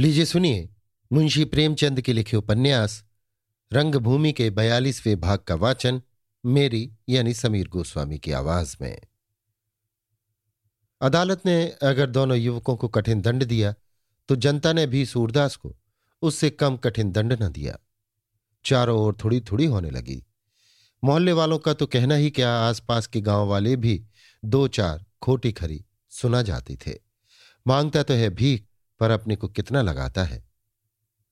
लीजिए, सुनिए। मुंशी प्रेमचंद के लिखे उपन्यास, रंगभूमि के बयालीसवें भाग का वाचन, मेरी यानी समीर गोस्वामी की आवाज़ में। अदालत ने अगर दोनों युवकों को कठिन दंड दिया तो जनता ने भी सूरदास को उससे कम कठिन दंड न दिया। चारों ओर थोड़ी थोड़ी होने लगी। मोहल्ले वालों का तो कहना ही क्या, आसपास के गाँव वाले भी दो चार खोटी खरी सुना जाती थे। माँगता तो है भीख पर अपने को कितना लगाता है?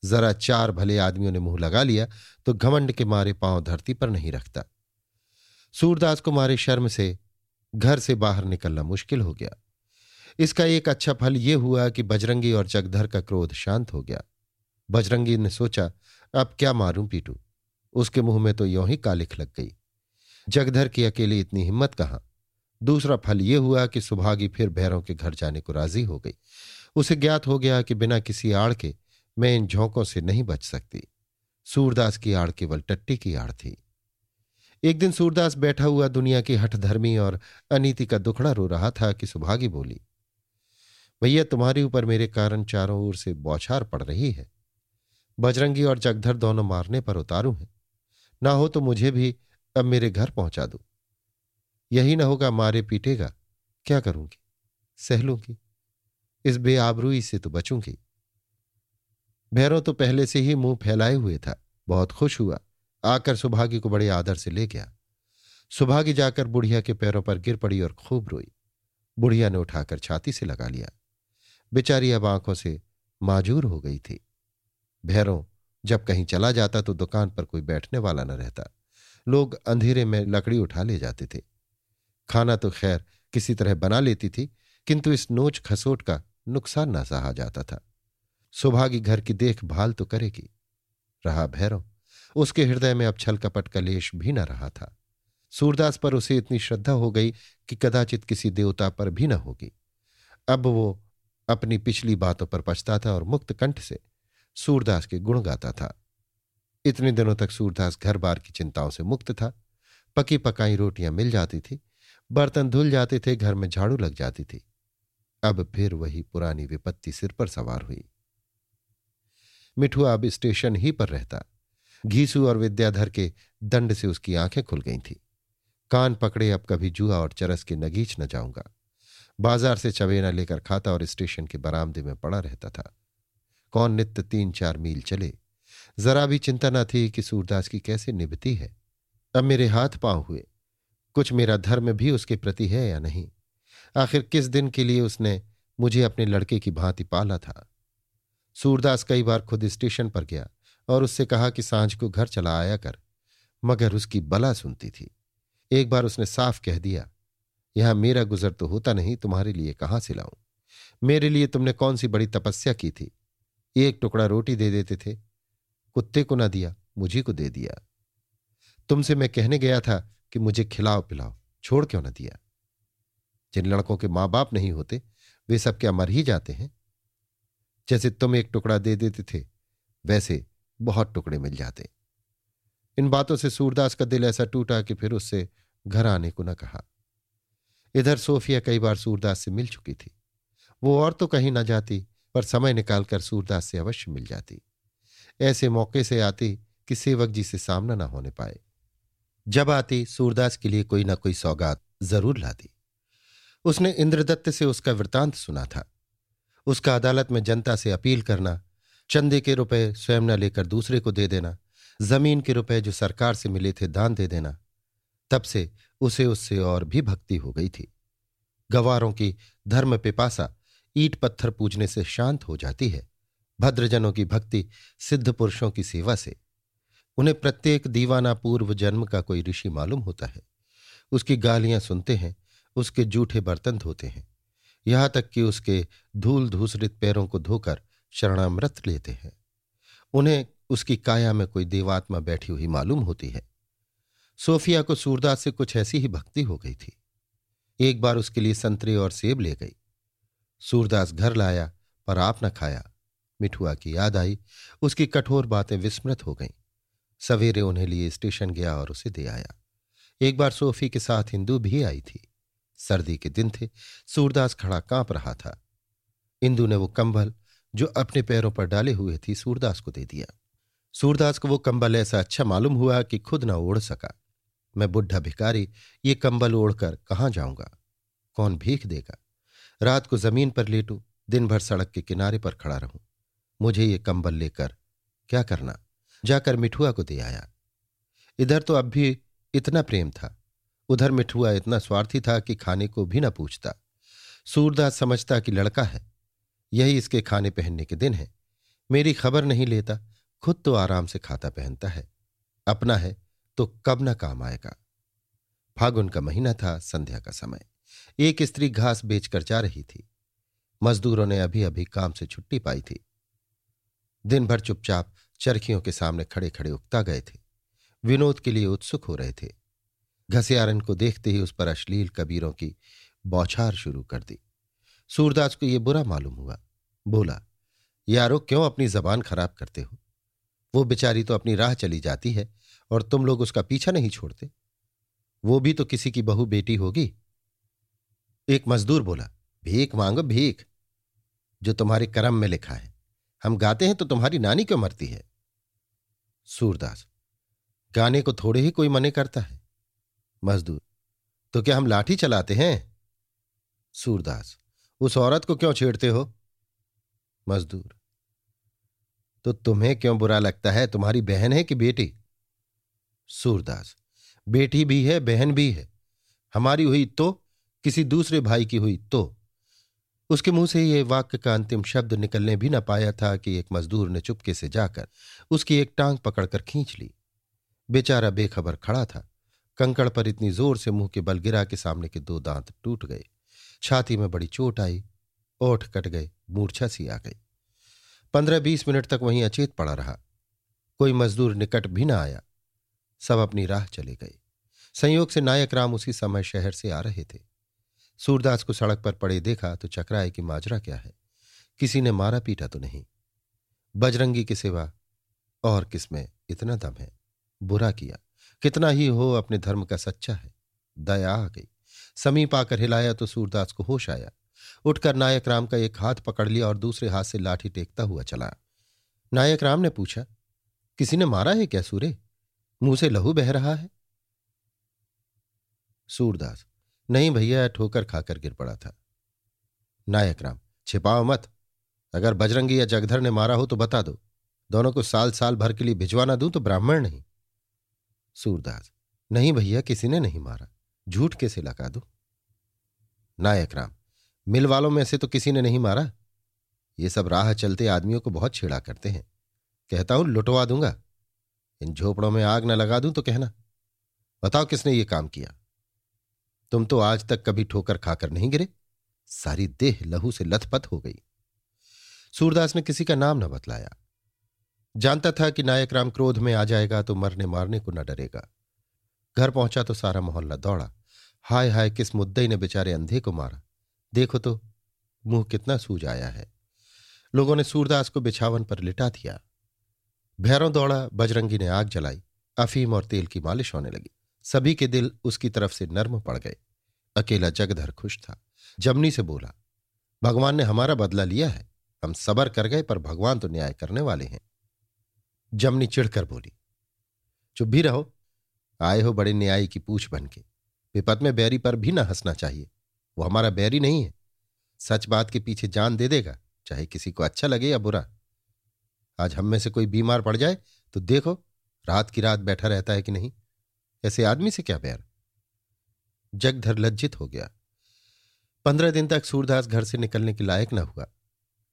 जरा चार भले आदमियों ने मुँह लगा लिया तो घमंड के मारे पाँव धरती पर नहीं रखता। सूरदास को मारे शर्म से, घर से बाहर निकलना मुश्किल हो गया। इसका एक अच्छा फल यह हुआ कि बजरंगी और जगधर का क्रोध शांत हो गया। बजरंगी ने सोचा, अब क्या मारूं पीटू? उसके मुँह में तो यों ही कालिख लग गई। जगधर की अकेली इतनी हिम्मत कहाँ? दूसरा फल यह हुआ कि सुभागी फिर भैरों के घर जाने को राज़ी हो गई। उसे ज्ञात हो गया कि बिना किसी आड़ के मैं इन झोंकों से नहीं बच सकती। सूरदास की आड़ केवल टट्टी की आड़ थी। एक दिन सूरदास बैठा हुआ दुनिया की हठधर्मी और अनीति का दुखड़ा रो रहा था कि सुभागी बोली, भैया, तुम्हारे ऊपर मेरे कारण चारों ओर से बौछार पड़ रही है। बजरंगी और जगधर दोनों मारने पर उतारू हैं। ना हो तो मुझे भी अब मेरे घर पहुँचा दो। यही ना होगा, मारे पीटेगा। क्या करूँगी? सह लूँगी। इस बेआबरूई से तो बचूँगी। भैरों तो पहले से ही मुँह फैलाए हुए था। बहुत खुश हुआ। आकर सुभागी को बड़े आदर से ले गया। सुभागी जाकर बुढ़िया के पैरों पर गिर पड़ी और खूब रोई। बुढ़िया ने उठाकर छाती से लगा लिया। बेचारी अब आँखों से माजूर हो गई थी। भैरों जब कहीं चला जाता तो दुकान पर कोई बैठने वाला न रहता। लोग अंधेरे में लकड़ी उठा ले जाते थे। खाना तो खैर किसी तरह बना लेती थी, किंतु इस नोच खसोट का नुकसान न सहा जाता था। सुभागी घर की देखभाल तो करेगी। रहा भैरव उसके हृदय में अब छल कपट का लेश भी न रहा था। सूरदास पर उसे इतनी श्रद्धा हो गई कि कदाचित किसी देवता पर भी न होगी। अब वो अपनी पिछली बातों पर पछता था और मुक्त कंठ से सूरदास के गुण गाता था। इतने दिनों तक सूरदास घर बार की चिंताओं से मुक्त था। पकी पकाई रोटियाँ मिल जाती थी, बर्तन धुल जाते थे, घर में झाड़ू लग जाती थी। अब फिर वही पुरानी विपत्ति सिर पर सवार हुई। मिठुआ अब स्टेशन ही पर रहता। घीसू और विद्याधर के दंड से उसकी आँखें खुल गई थी। कान पकड़े अब कभी जुआ और चरस के नगीच न जाऊँगा। बाज़ार से चवेना लेकर खाता और स्टेशन के बरामदे में पड़ा रहता था। कौन नित्य तीन चार मील चले? जरा भी चिंता न थी कि सूरदास की कैसे निभती है। अब मेरे हाथ पाँव हुए। कुछ मेरा धर्म भी उसके प्रति है या नहीं? आखिर किस दिन के लिए उसने मुझे अपने लड़के की भांति पाला था? सूरदास कई बार खुद स्टेशन पर गया और उससे कहा कि साँझ को घर चला आया कर, मगर उसकी बला सुनती थी। एक बार उसने साफ़ कह दिया, यहाँ मेरा गुजर तो होता नहीं, तुम्हारे लिए कहाँ से लाऊं? मेरे लिए तुमने कौन सी बड़ी तपस्या की थी? एक टुकड़ा रोटी दे देते थे, कुत्ते को ना दिया, मुझी को दे दिया। तुमसे मैं कहने गया था कि मुझे खिलाओ पिलाओ, छोड़ क्यों न दिया? जिन लड़कों के माँ बाप नहीं होते, वे सब क्या मर ही जाते हैं। जैसे तुम एक टुकड़ा दे देते थे, वैसे बहुत टुकड़े मिल जाते। इन बातों से सूरदास का दिल ऐसा टूटा कि फिर उससे घर आने को न कहा। इधर सोफिया कई बार सूरदास से मिल चुकी थी। वो और तो कहीं ना जाती, पर समय निकालकर सूरदास से अवश्य मिल जाती। ऐसे मौके से आती कि सेवक जी से सामना ना होने पाए। जब आती, सूरदास के लिए कोई ना कोई सौगात ज़रूर लाती। उसने इंद्रदत्त से उसका वृतांत सुना था। उसका अदालत में जनता से अपील करना, चंदे के रुपए स्वयं न लेकर दूसरे को दे देना, ज़मीन के रुपए जो सरकार से मिले थे दान दे देना, तब से उसे उससे और भी भक्ति हो गई थी। गवारों की धर्म पिपासा ईट पत्थर पूजने से शांत हो जाती है। भद्रजनों की भक्ति सिद्ध पुरुषों की सेवा से। उन्हें प्रत्येक दीवाना पूर्व जन्म का कोई ऋषि मालूम होता है। उसकी गालियाँ सुनते हैं उसके जूठे बर्तन धोते हैं। यहाँ तक कि उसके धूल धूसरित पैरों को धोकर शरणामृत लेते हैं। उन्हें उसकी काया में कोई देवात्मा बैठी हुई मालूम होती है। सोफिया को सूरदास से कुछ ऐसी ही भक्ति हो गई थी। एक बार उसके लिए संतरे और सेब ले गई। सूरदास घर लाया, पर आप न खाया। मिठुआ की याद आई, उसकी कठोर बातें विस्मृत हो गईं। सवेरे उन्हें लिए स्टेशन गया और उसे दे आया। एक बार सोफी के साथ हिंदू भी आई थी। सर्दी के दिन थे, सूरदास खड़ा काँप रहा था। इंदु ने वो कंबल, जो अपने पैरों पर डाले हुए थी, सूरदास को दे दिया। सूरदास को वो कंबल ऐसा अच्छा मालूम हुआ कि खुद न ओढ़ सका। मैं बुढ़ा भिकारी ये कंबल ओढ़कर कहाँ जाऊँगा? कौन भीख देगा? रात को ज़मीन पर लेटू दिन भर सड़क के किनारे पर खड़ा रहूँ। मुझे ये कंबल लेकर क्या करना? जाकर मिठुआ को दे आया। इधर तो अब भी इतना प्रेम था। उधर मिठुआ इतना स्वार्थी था कि खाने को भी न पूछता। सूरदास समझता कि लड़का है। यही इसके खाने पहनने के दिन है। मेरी खबर नहीं लेता, खुद तो आराम से खाता पहनता है। अपना है तो कब न काम आएगा। फागुन का महीना था, संध्या का समय। एक स्त्री घास बेचकर जा रही थी। मजदूरों ने अभी अभी काम से छुट्टी पाई थी। दिन भर चुपचाप चरखियों के सामने खड़े खड़े उगता गए थे। विनोद के लिए उत्सुक हो रहे थे। घसियारन को देखते ही उस पर अश्लील कबीरों की बौछार शुरू कर दी। सूरदास को यह बुरा मालूम हुआ। बोला, यारो, क्यों अपनी जबान खराब करते हो? वो बेचारी तो अपनी राह चली जाती है और तुम लोग उसका पीछा नहीं छोड़ते। वो भी तो किसी की बहू बेटी होगी। एक मजदूर बोला, भीख मांगो, भीख। जो तुम्हारे कर्म में लिखा है। हम गाते हैं तो तुम्हारी नानी क्यों मरती है? सूरदास, गाने को थोड़े ही कोई मने करता है। मजदूर। तो क्या हम लाठी चलाते हैं? सूरदास, उस औरत को क्यों छेड़ते हो? मजदूर तो तुम्हें क्यों बुरा लगता है? तुम्हारी बहन है कि बेटी? सूरदास, बेटी भी है, बहन भी है। हमारी हुई तो किसी दूसरे भाई की हुई तो। उसके मुँह से ये वाक्य का अंतिम शब्द निकलने भी न पाया था कि एक मजदूर ने चुपके से जाकर उसकी एक टांग पकड़कर खींच ली। बेचारा बेखबर खड़ा था। कंकड़ पर इतनी ज़ोर से मुँह के बल गिरा के सामने के दो दांत टूट गए। छाती में बड़ी चोट आई, ओठ कट गए, मूर्छा सी आ गई। पंद्रह बीस मिनट तक वहीं अचेत पड़ा रहा। कोई मजदूर निकट भी न आया। सब अपनी राह चले गए। संयोग से नायक राम उसी समय शहर से आ रहे थे। सूरदास को सड़क पर पड़े देखा तो चकराए कि माजरा क्या है। किसी ने मारा पीटा तो नहीं। बजरंगी के सिवा और किसमें इतना दम है? बुरा किया। कितना ही हो अपने धर्म का सच्चा है। दया आ गई। समीप आकर हिलाया तो सूरदास को होश आया। उठकर नायक राम का एक हाथ पकड़ लिया और दूसरे हाथ से लाठी टेकता हुआ चला। नायक राम ने पूछा, किसी ने मारा है क्या सूर्य मुँह से लहू बह रहा है? सूरदास, नहीं भैया, ठोकर खाकर गिर पड़ा था। नायक राम, छिपाओ मत। अगर बजरंगी या जगधर ने मारा हो तो बता दो। दोनों को साल साल भर के लिए भिजवाना दूँ तो ब्राह्मण नहीं। सूरदास, नहीं भैया, किसी ने नहीं मारा। झूठ कैसे लगा दो? नायक राम, मिल वालों में से तो किसी ने नहीं मारा। ये सब राह चलते आदमियों को बहुत छेड़ा करते हैं। कहता हूँ, लुटवा दूँगा। इन झोपड़ों में आग न लगा दूँ तो कहना। बताओ, किसने ये काम किया? तुम तो आज तक कभी ठोकर खाकर नहीं गिरे। सारी देह लहू से लथपथ हो गई। सूरदास ने किसी का नाम न बतलाया। जानता था कि नायक राम क्रोध में आ जाएगा तो मरने मारने को न डरेगा। घर पहुँचा तो सारा मोहल्ला दौड़ा। हाय हाय, किस मुद्दई ने बेचारे अंधे को मारा। देखो तो मुँह कितना सूज आया है। लोगों ने सूरदास को बिछावन पर लिटा दिया। भैरों दौड़ा, बजरंगी ने आग जलाई। अफीम और तेल की मालिश होने लगी। सभी के दिल उसकी तरफ़ से नर्म पड़ गए। अकेला जगधर खुश था। जमनी से बोला, भगवान ने हमारा बदला लिया है। हम सबर कर गए, पर भगवान तो न्याय करने वाले हैं। जमनी चिढ़कर बोली, चुप भी रहो, आए हो बड़े न्यायी की पूछ बन के विपद में बैरी पर भी ना हंसना चाहिए। वो हमारा बैरी नहीं है। सच बात के पीछे जान दे देगा, चाहे किसी को अच्छा लगे या बुरा। आज हम में से कोई बीमार पड़ जाए तो देखो, रात की रात बैठा रहता है कि नहीं। ऐसे आदमी से क्या बैर? जगधर लज्जित हो गया। पंद्रह दिन तक सूरदास घर से निकलने के लायक न हुआ।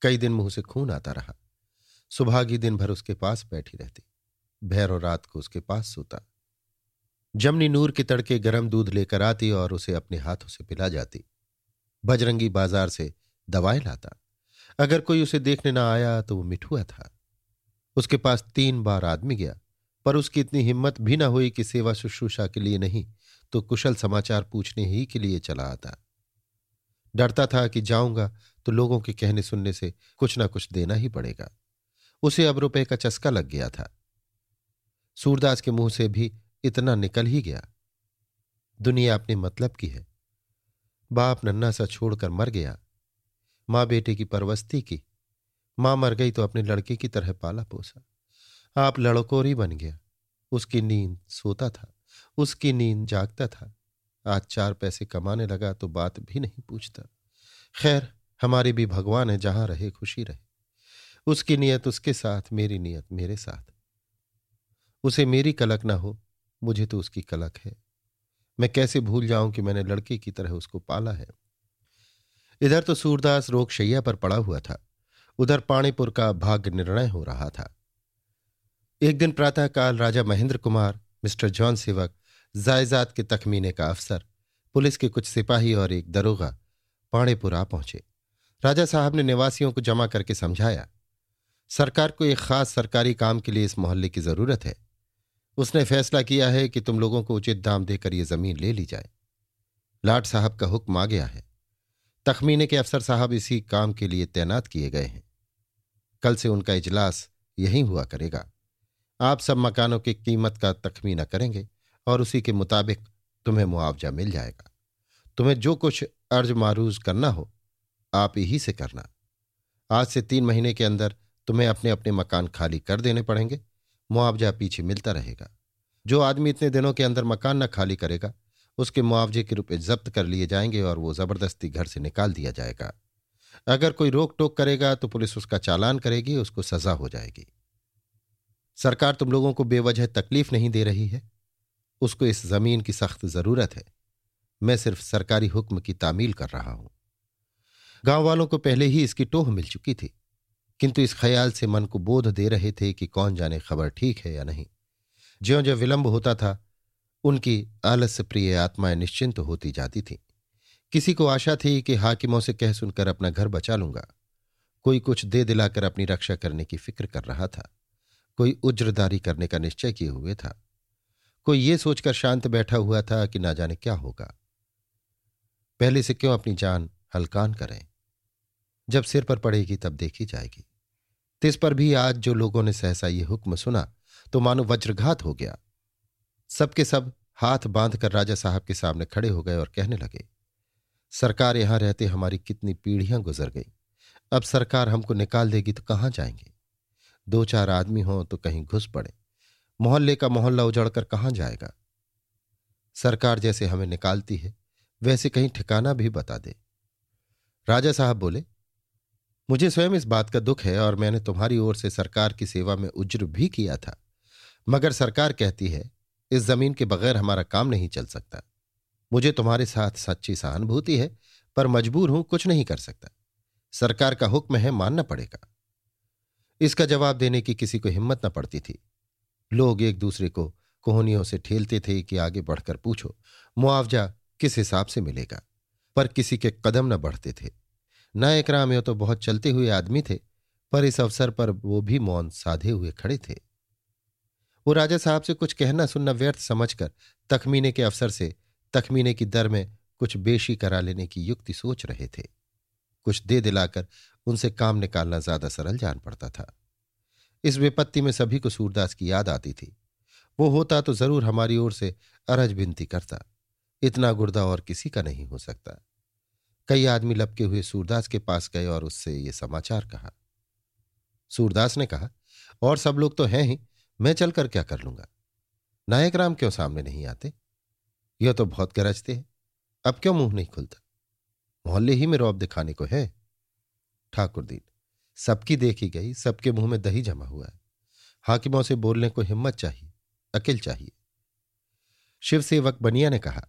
कई दिन मुँह से खून आता रहा। सुभागी दिन भर उसके पास बैठी रहती। भैरव रात को उसके पास सोता। जमनी नूर के तड़के गरम दूध लेकर आती और उसे अपने हाथों से पिला जाती। बजरंगी बाज़ार से दवाएँ लाता। अगर कोई उसे देखने ना आया तो वो मिठुआ था। उसके पास तीन बार आदमी गया, पर उसकी इतनी हिम्मत भी ना हुई कि सेवा शुश्रूषा के लिए नहीं तो कुशल समाचार पूछने ही के लिए चला आता। डरता था कि जाऊँगा तो लोगों के कहने सुनने से कुछ ना कुछ देना ही पड़ेगा। उसे अब रुपए का चस्का लग गया था। सूरदास के मुँह से भी इतना निकल ही गया। दुनिया अपने मतलब की है। बाप नन्ना सा छोड़कर मर गया। माँ बेटे की परवस्ती की। माँ मर गई तो अपने लड़के की तरह पाला पोसा। आप लड़कोरी बन गया। उसकी नींद सोता था। उसकी नींद जागता था। आज चार पैसे कमाने लगा तो बात भी नहीं पूछता। खैर, हमारी भी भगवान है जहाँ रहे खुशी रहे। उसकी नीयत उसके साथ, मेरी नीयत मेरे साथ। उसे मेरी कलक ना हो, मुझे तो उसकी कलक है। मैं कैसे भूल जाऊँ कि मैंने लड़के की तरह उसको पाला है? इधर तो सूरदास रोग शैया पर पड़ा हुआ था। उधर पाणीपुर का भाग्य निर्णय हो रहा था। एक दिन प्रातःकाल राजा महेंद्र कुमार, मिस्टर जॉन सेवक, जायजाद के तखमीने का अफसर, पुलिस के कुछ सिपाही और एक दरोगा पाणेपुर आ पहुँचे। राजा साहब ने निवासियों को जमा करके समझाया सरकार को एक खास सरकारी काम के लिए इस मोहल्ले की ज़रूरत है। उसने फैसला किया है कि तुम लोगों को उचित दाम देकर यह ज़मीन ले ली जाए। लाट साहब का हुक्म आ गया है। तखमीने के अफसर साहब इसी काम के लिए तैनात किए गए हैं। कल से उनका इजलास यहीं हुआ करेगा। आप सब मकानों की कीमत का तखमीना करेंगे और उसी के मुताबिक तुम्हें मुआवजा मिल जाएगा। तुम्हें जो कुछ अर्ज़ मारूज करना हो, आप ही से करना। आज से तीन महीने के अंदर तुम्हें अपने अपने मकान खाली कर देने पड़ेंगे। मुआवजा पीछे मिलता रहेगा। जो आदमी इतने दिनों के अंदर मकान न खाली करेगा, उसके मुआवजे के रुपए जब्त कर लिए जाएँगे और वो ज़बरदस्ती घर से निकाल दिया जाएगा। अगर कोई रोक टोक करेगा तो पुलिस उसका चालान करेगी, उसको सजा हो जाएगी। सरकार तुम लोगों को बेवजह तकलीफ़ नहीं दे रही है। उसको इस ज़मीन की सख्त ज़रूरत है। मैं सिर्फ़ सरकारी हुक्म की तामील कर रहा हूँ। गाँव वालों को पहले ही इसकी टोह मिल चुकी थी। किंतु इस ख्याल से मन को बोध दे रहे थे कि कौन जाने खबर ठीक है या नहीं। ज्यो ज्यो विलंब होता था, उनकी आलस्य प्रिय आत्माएँ निश्चिंत होती जाती थी। किसी को आशा थी कि हाकिमों से कह सुनकर अपना घर बचा लूँगा। कोई कुछ दे दिलाकर अपनी रक्षा करने की फ़िक्र कर रहा था। कोई उज्रदारी करने का निश्चय किए हुए था। कोई ये सोचकर शांत बैठा हुआ था कि ना जाने क्या होगा। पहले से क्यों अपनी जान हलकान करें? जब सिर पर पड़ेगी तब देखी जाएगी। तिस पर भी आज जो लोगों ने सहसा ये हुक्म सुना तो मानो वज्रघात हो गया। सबके सब हाथ बाँध कर राजा साहब के सामने खड़े हो गए और कहने लगे, सरकार यहाँ रहते हमारी कितनी पीढ़ियाँ गुजर गई। अब सरकार हमको निकाल देगी तो कहाँ जाएँगे? दो चार आदमी हों तो कहीं घुस पड़े। मोहल्ले का मोहल्ला उजड़कर कहाँ जाएगा? सरकार जैसे हमें निकालती है, वैसे कहीं ठिकाना भी बता दे। राजा साहब बोले मुझे स्वयं इस बात का दुख है और मैंने तुम्हारी ओर से सरकार की सेवा में उज्र भी किया था। मगर सरकार कहती है, इस ज़मीन के बगैर हमारा काम नहीं चल सकता। मुझे तुम्हारे साथ सच्ची सहानुभूति है, पर मजबूर हूँ, कुछ नहीं कर सकता। सरकार का हुक्म है, मानना पड़ेगा। इसका जवाब देने की किसी को हिम्मत न पड़ती थी। लोग एक दूसरे को कोहनियों से ठेलते थे कि आगे बढ़कर पूछो, मुआवजा किस हिसाब से मिलेगा? पर किसी के कदम न बढ़ते थे। न एकराम यो तो बहुत चलते हुए आदमी थे, पर इस अवसर पर वो भी मौन साधे हुए खड़े थे। वो राजा साहब से कुछ कहना सुनना व्यर्थ समझकर तखमीने के अवसर से तखमीने की दर में कुछ बेशी करा लेने की युक्ति सोच रहे थे। कुछ दे दिलाकर उनसे काम निकालना ज़्यादा सरल जान पड़ता था। इस विपत्ति में सभी को सूरदास की याद आती थी। वो होता तो ज़रूर हमारी ओर से अरज बिनती करता, इतना गुर्दा और किसी का नहीं हो सकता। कई आदमी लपके हुए सूरदास के पास गए और उससे ये समाचार कहा। सूरदास ने कहा, और सब लोग तो हैं ही, मैं चलकर क्या कर लूँगा? नायक राम क्यों सामने नहीं आते? यह तो बहुत गरजते हैं। अब क्यों मुँह नहीं खुलता? मोहल्ले ही में रौब दिखाने को है। ठाकुर दीन, सबकी देखी गई, सबके मुँह में दही जमा हुआ है। हाकिमों से बोलने को हिम्मत चाहिए, अकिल चाहिए। शिव सेवक बनिया ने कहा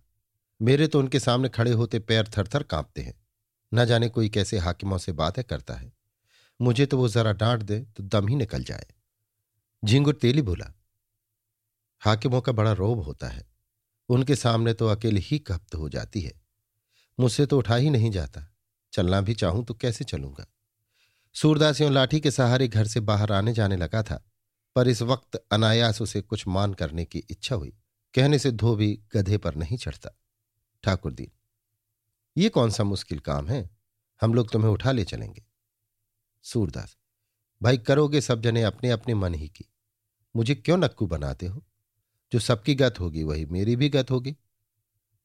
मेरे तो उनके सामने खड़े होते पैर थर थर कांपते हैं। न जाने कोई कैसे हाकिमों से बातें करता है। मुझे तो वो जरा डांट दे तो दम ही निकल जाए। झिंगुर तेली बोला, हाकिमों का बड़ा रोब होता है। उनके सामने तो अकेले ही कप्त हो जाती है। मुझसे तो उठा ही नहीं जाता। चलना भी चाहूँ तो कैसे चलूँगा? सूरदासियों लाठी के सहारे घर से बाहर आने जाने लगा था, पर इस वक्त अनायास उसे कुछ मान करने की इच्छा हुई। कहने से धोबी गधे पर नहीं चढ़ता। ठाकुर दीन ये कौन सा मुश्किल काम है? हम लोग तुम्हें उठा ले चलेंगे। सूरदास, भाई करोगे सब जने अपने अपने मन ही की। मुझे क्यों नक्कू बनाते हो? जो सबकी गत होगी वही मेरी भी गत होगी।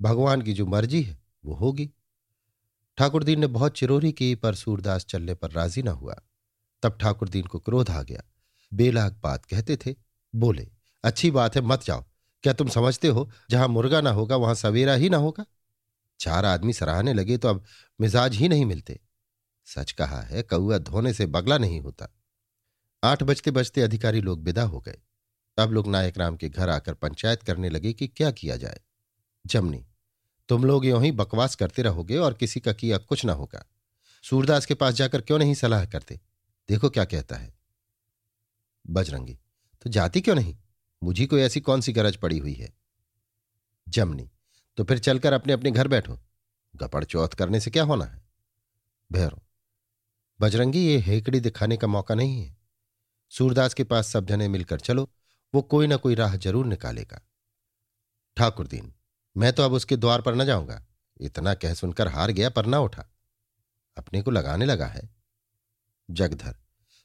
भगवान की जो मर्ज़ी है, वो होगी। ठाकुरदीन ने बहुत चिरोरी की, पर सूरदास चलने पर राज़ी न हुआ। तब ठाकुर दीन को क्रोध आ गया। बेलाग बात कहते थे, बोले, अच्छी बात है, मत जाओ। क्या तुम समझते हो, जहाँ मुर्गा ना होगा, वहाँ सवेरा ही ना होगा? चार आदमी सराहने लगे तो अब मिजाज ही नहीं मिलते। सच कहा है कौआ धोने से बगला नहीं होता। आठ बजते बजते अधिकारी लोग विदा हो गए। अब लोग नायक राम के घर आकर पंचायत करने लगे कि क्या किया जाए। जमनी, तुम लोग यू ही बकवास करते रहोगे और किसी का किया कुछ ना होगा। सूरदास के पास जाकर क्यों नहीं सलाह करते? देखो क्या कहता है। बजरंगी तो जाती क्यों नहीं? मुझी को ऐसी कौन सी गरज पड़ी हुई है? जमनी। तो फिर चलकर अपने अपने घर बैठो। गपड़ चौथ करने से क्या होना है? भैरव बजरंगी, ये हेकड़ी दिखाने का मौका नहीं है। सूरदास के पास सब जने मिलकर चलो, वो कोई ना कोई राह ज़रूर निकालेगा। ठाकुर दीन, मैं तो अब उसके द्वार पर न जाऊँगा। इतना कह सुनकर हार गया, पर ना उठा। अपने को लगाने लगा है। जगधर,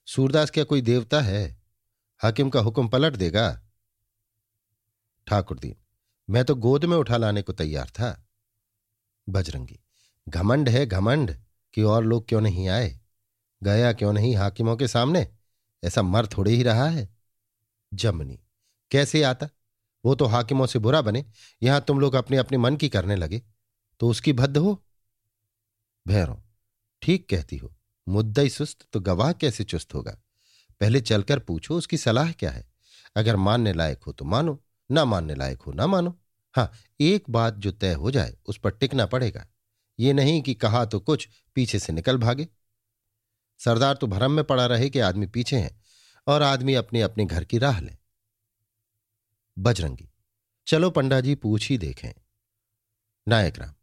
सूरदास क्या कोई देवता है? हाकिम का हुक्म पलट देगा। ठाकुर दीन, मैं तो गोद में उठा लाने को तैयार था। बजरंगी, घमंड है घमंड, कि और लोग क्यों नहीं आए? गया क्यों नहीं हाकिमों के सामने? ऐसा मर थोड़े ही रहा है। जमनी, कैसे आता? वो तो हाकिमों से बुरा बने, यहाँ तुम लोग अपने अपने मन की करने लगे। तो उसकी भद्द हो? भैरव ठीक कहती हो मुद्दा ही सुस्त तो गवाह कैसे चुस्त होगा? पहले चलकर पूछो उसकी सलाह क्या है? अगर मानने लायक हो तो मानो। ना मानने लायक हो, ना मानो। हाँ एक बात जो तय हो जाए, उस पर टिकना पड़ेगा। ये नहीं कि कहा तो कुछ, पीछे से निकल भागे। सरदार तो भरम में पड़ा रहे कि आदमी पीछे हैं, और आदमी अपने अपने घर की राह ले। बजरंगी, चलो पंडा जी पूछ ही देखें। नायक राम,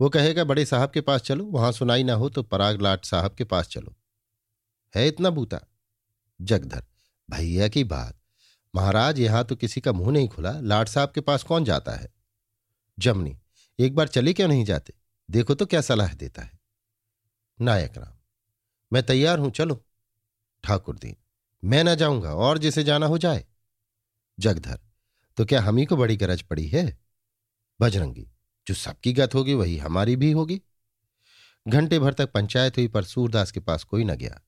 वो कहेगा, बड़े साहब के पास चलो, वहाँ सुनाई ना हो तो पराग लाट साहब के पास चलो। है इतना बूता? जगधर, भैया की बात। महाराज, यहाँ तो किसी का मुँह नहीं खुला। लाट साहब के पास कौन जाता है? जमनी, एक बार चले क्यों नहीं जाते? देखो तो क्या सलाह देता है। नायक राम, मैं तैयार हूँ, चलो। ठाकुर दीन, मैं ना जाऊँगा, और जिसे जाना हो जाए। जगधर तो क्या हम ही को बड़ी गरज पड़ी है? बजरंगी, जो सबकी गत होगी, वही हमारी भी होगी। घंटे भर तक पंचायत हुई, पर सूरदास के पास कोई न गया।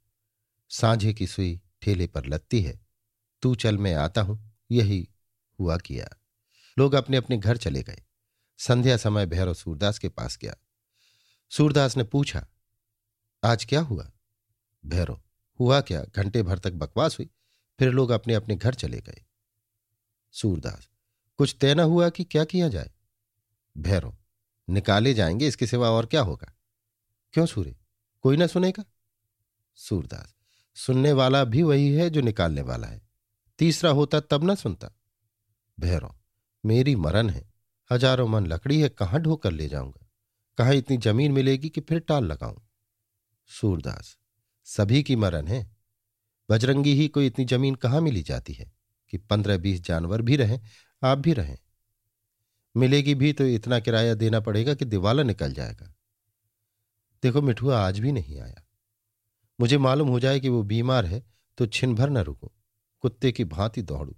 सांझे की सुई ठेले पर लत्ती है। तू चल मैं आता हूँ। यही हुआ किया। लोग अपने अपने घर चले गए। संध्या समय भैरव सूरदास के पास गया। सूरदास ने पूछा, आज क्या हुआ? भैरव, हुआ क्या? घंटे भर तक बकवास हुई, फिर लोग अपने अपने घर चले गए। सूरदास, कुछ तय न हुआ कि क्या किया जाए? भैरव, निकाले जाएँगे, इसके सिवा और क्या होगा? क्यों सूर्य, कोई ना सुनेगा? सूरदास, सुनने वाला भी वही है जो निकालने वाला है। तीसरा होता तब ना सुनता। भैरव, मेरी मरण है। हज़ारों मन लकड़ी है, कहाँ ढोकर ले जाऊँगा? कहाँ इतनी ज़मीन मिलेगी कि फिर टाल लगाऊँ? सूरदास, सभी की मरण है। बजरंगी ही कोई इतनी ज़मीन कहाँ मिली जाती है? कि पंद्रह बीस जानवर भी रहें, आप भी रहें। मिलेगी भी तो इतना किराया देना पड़ेगा कि दिवाला निकल जाएगा। देखो मिठुआ, आज भी नहीं आया। मुझे मालूम हो जाए कि वो बीमार है तो छिन भर न रुकू। कुत्ते की भांति दौड़ू,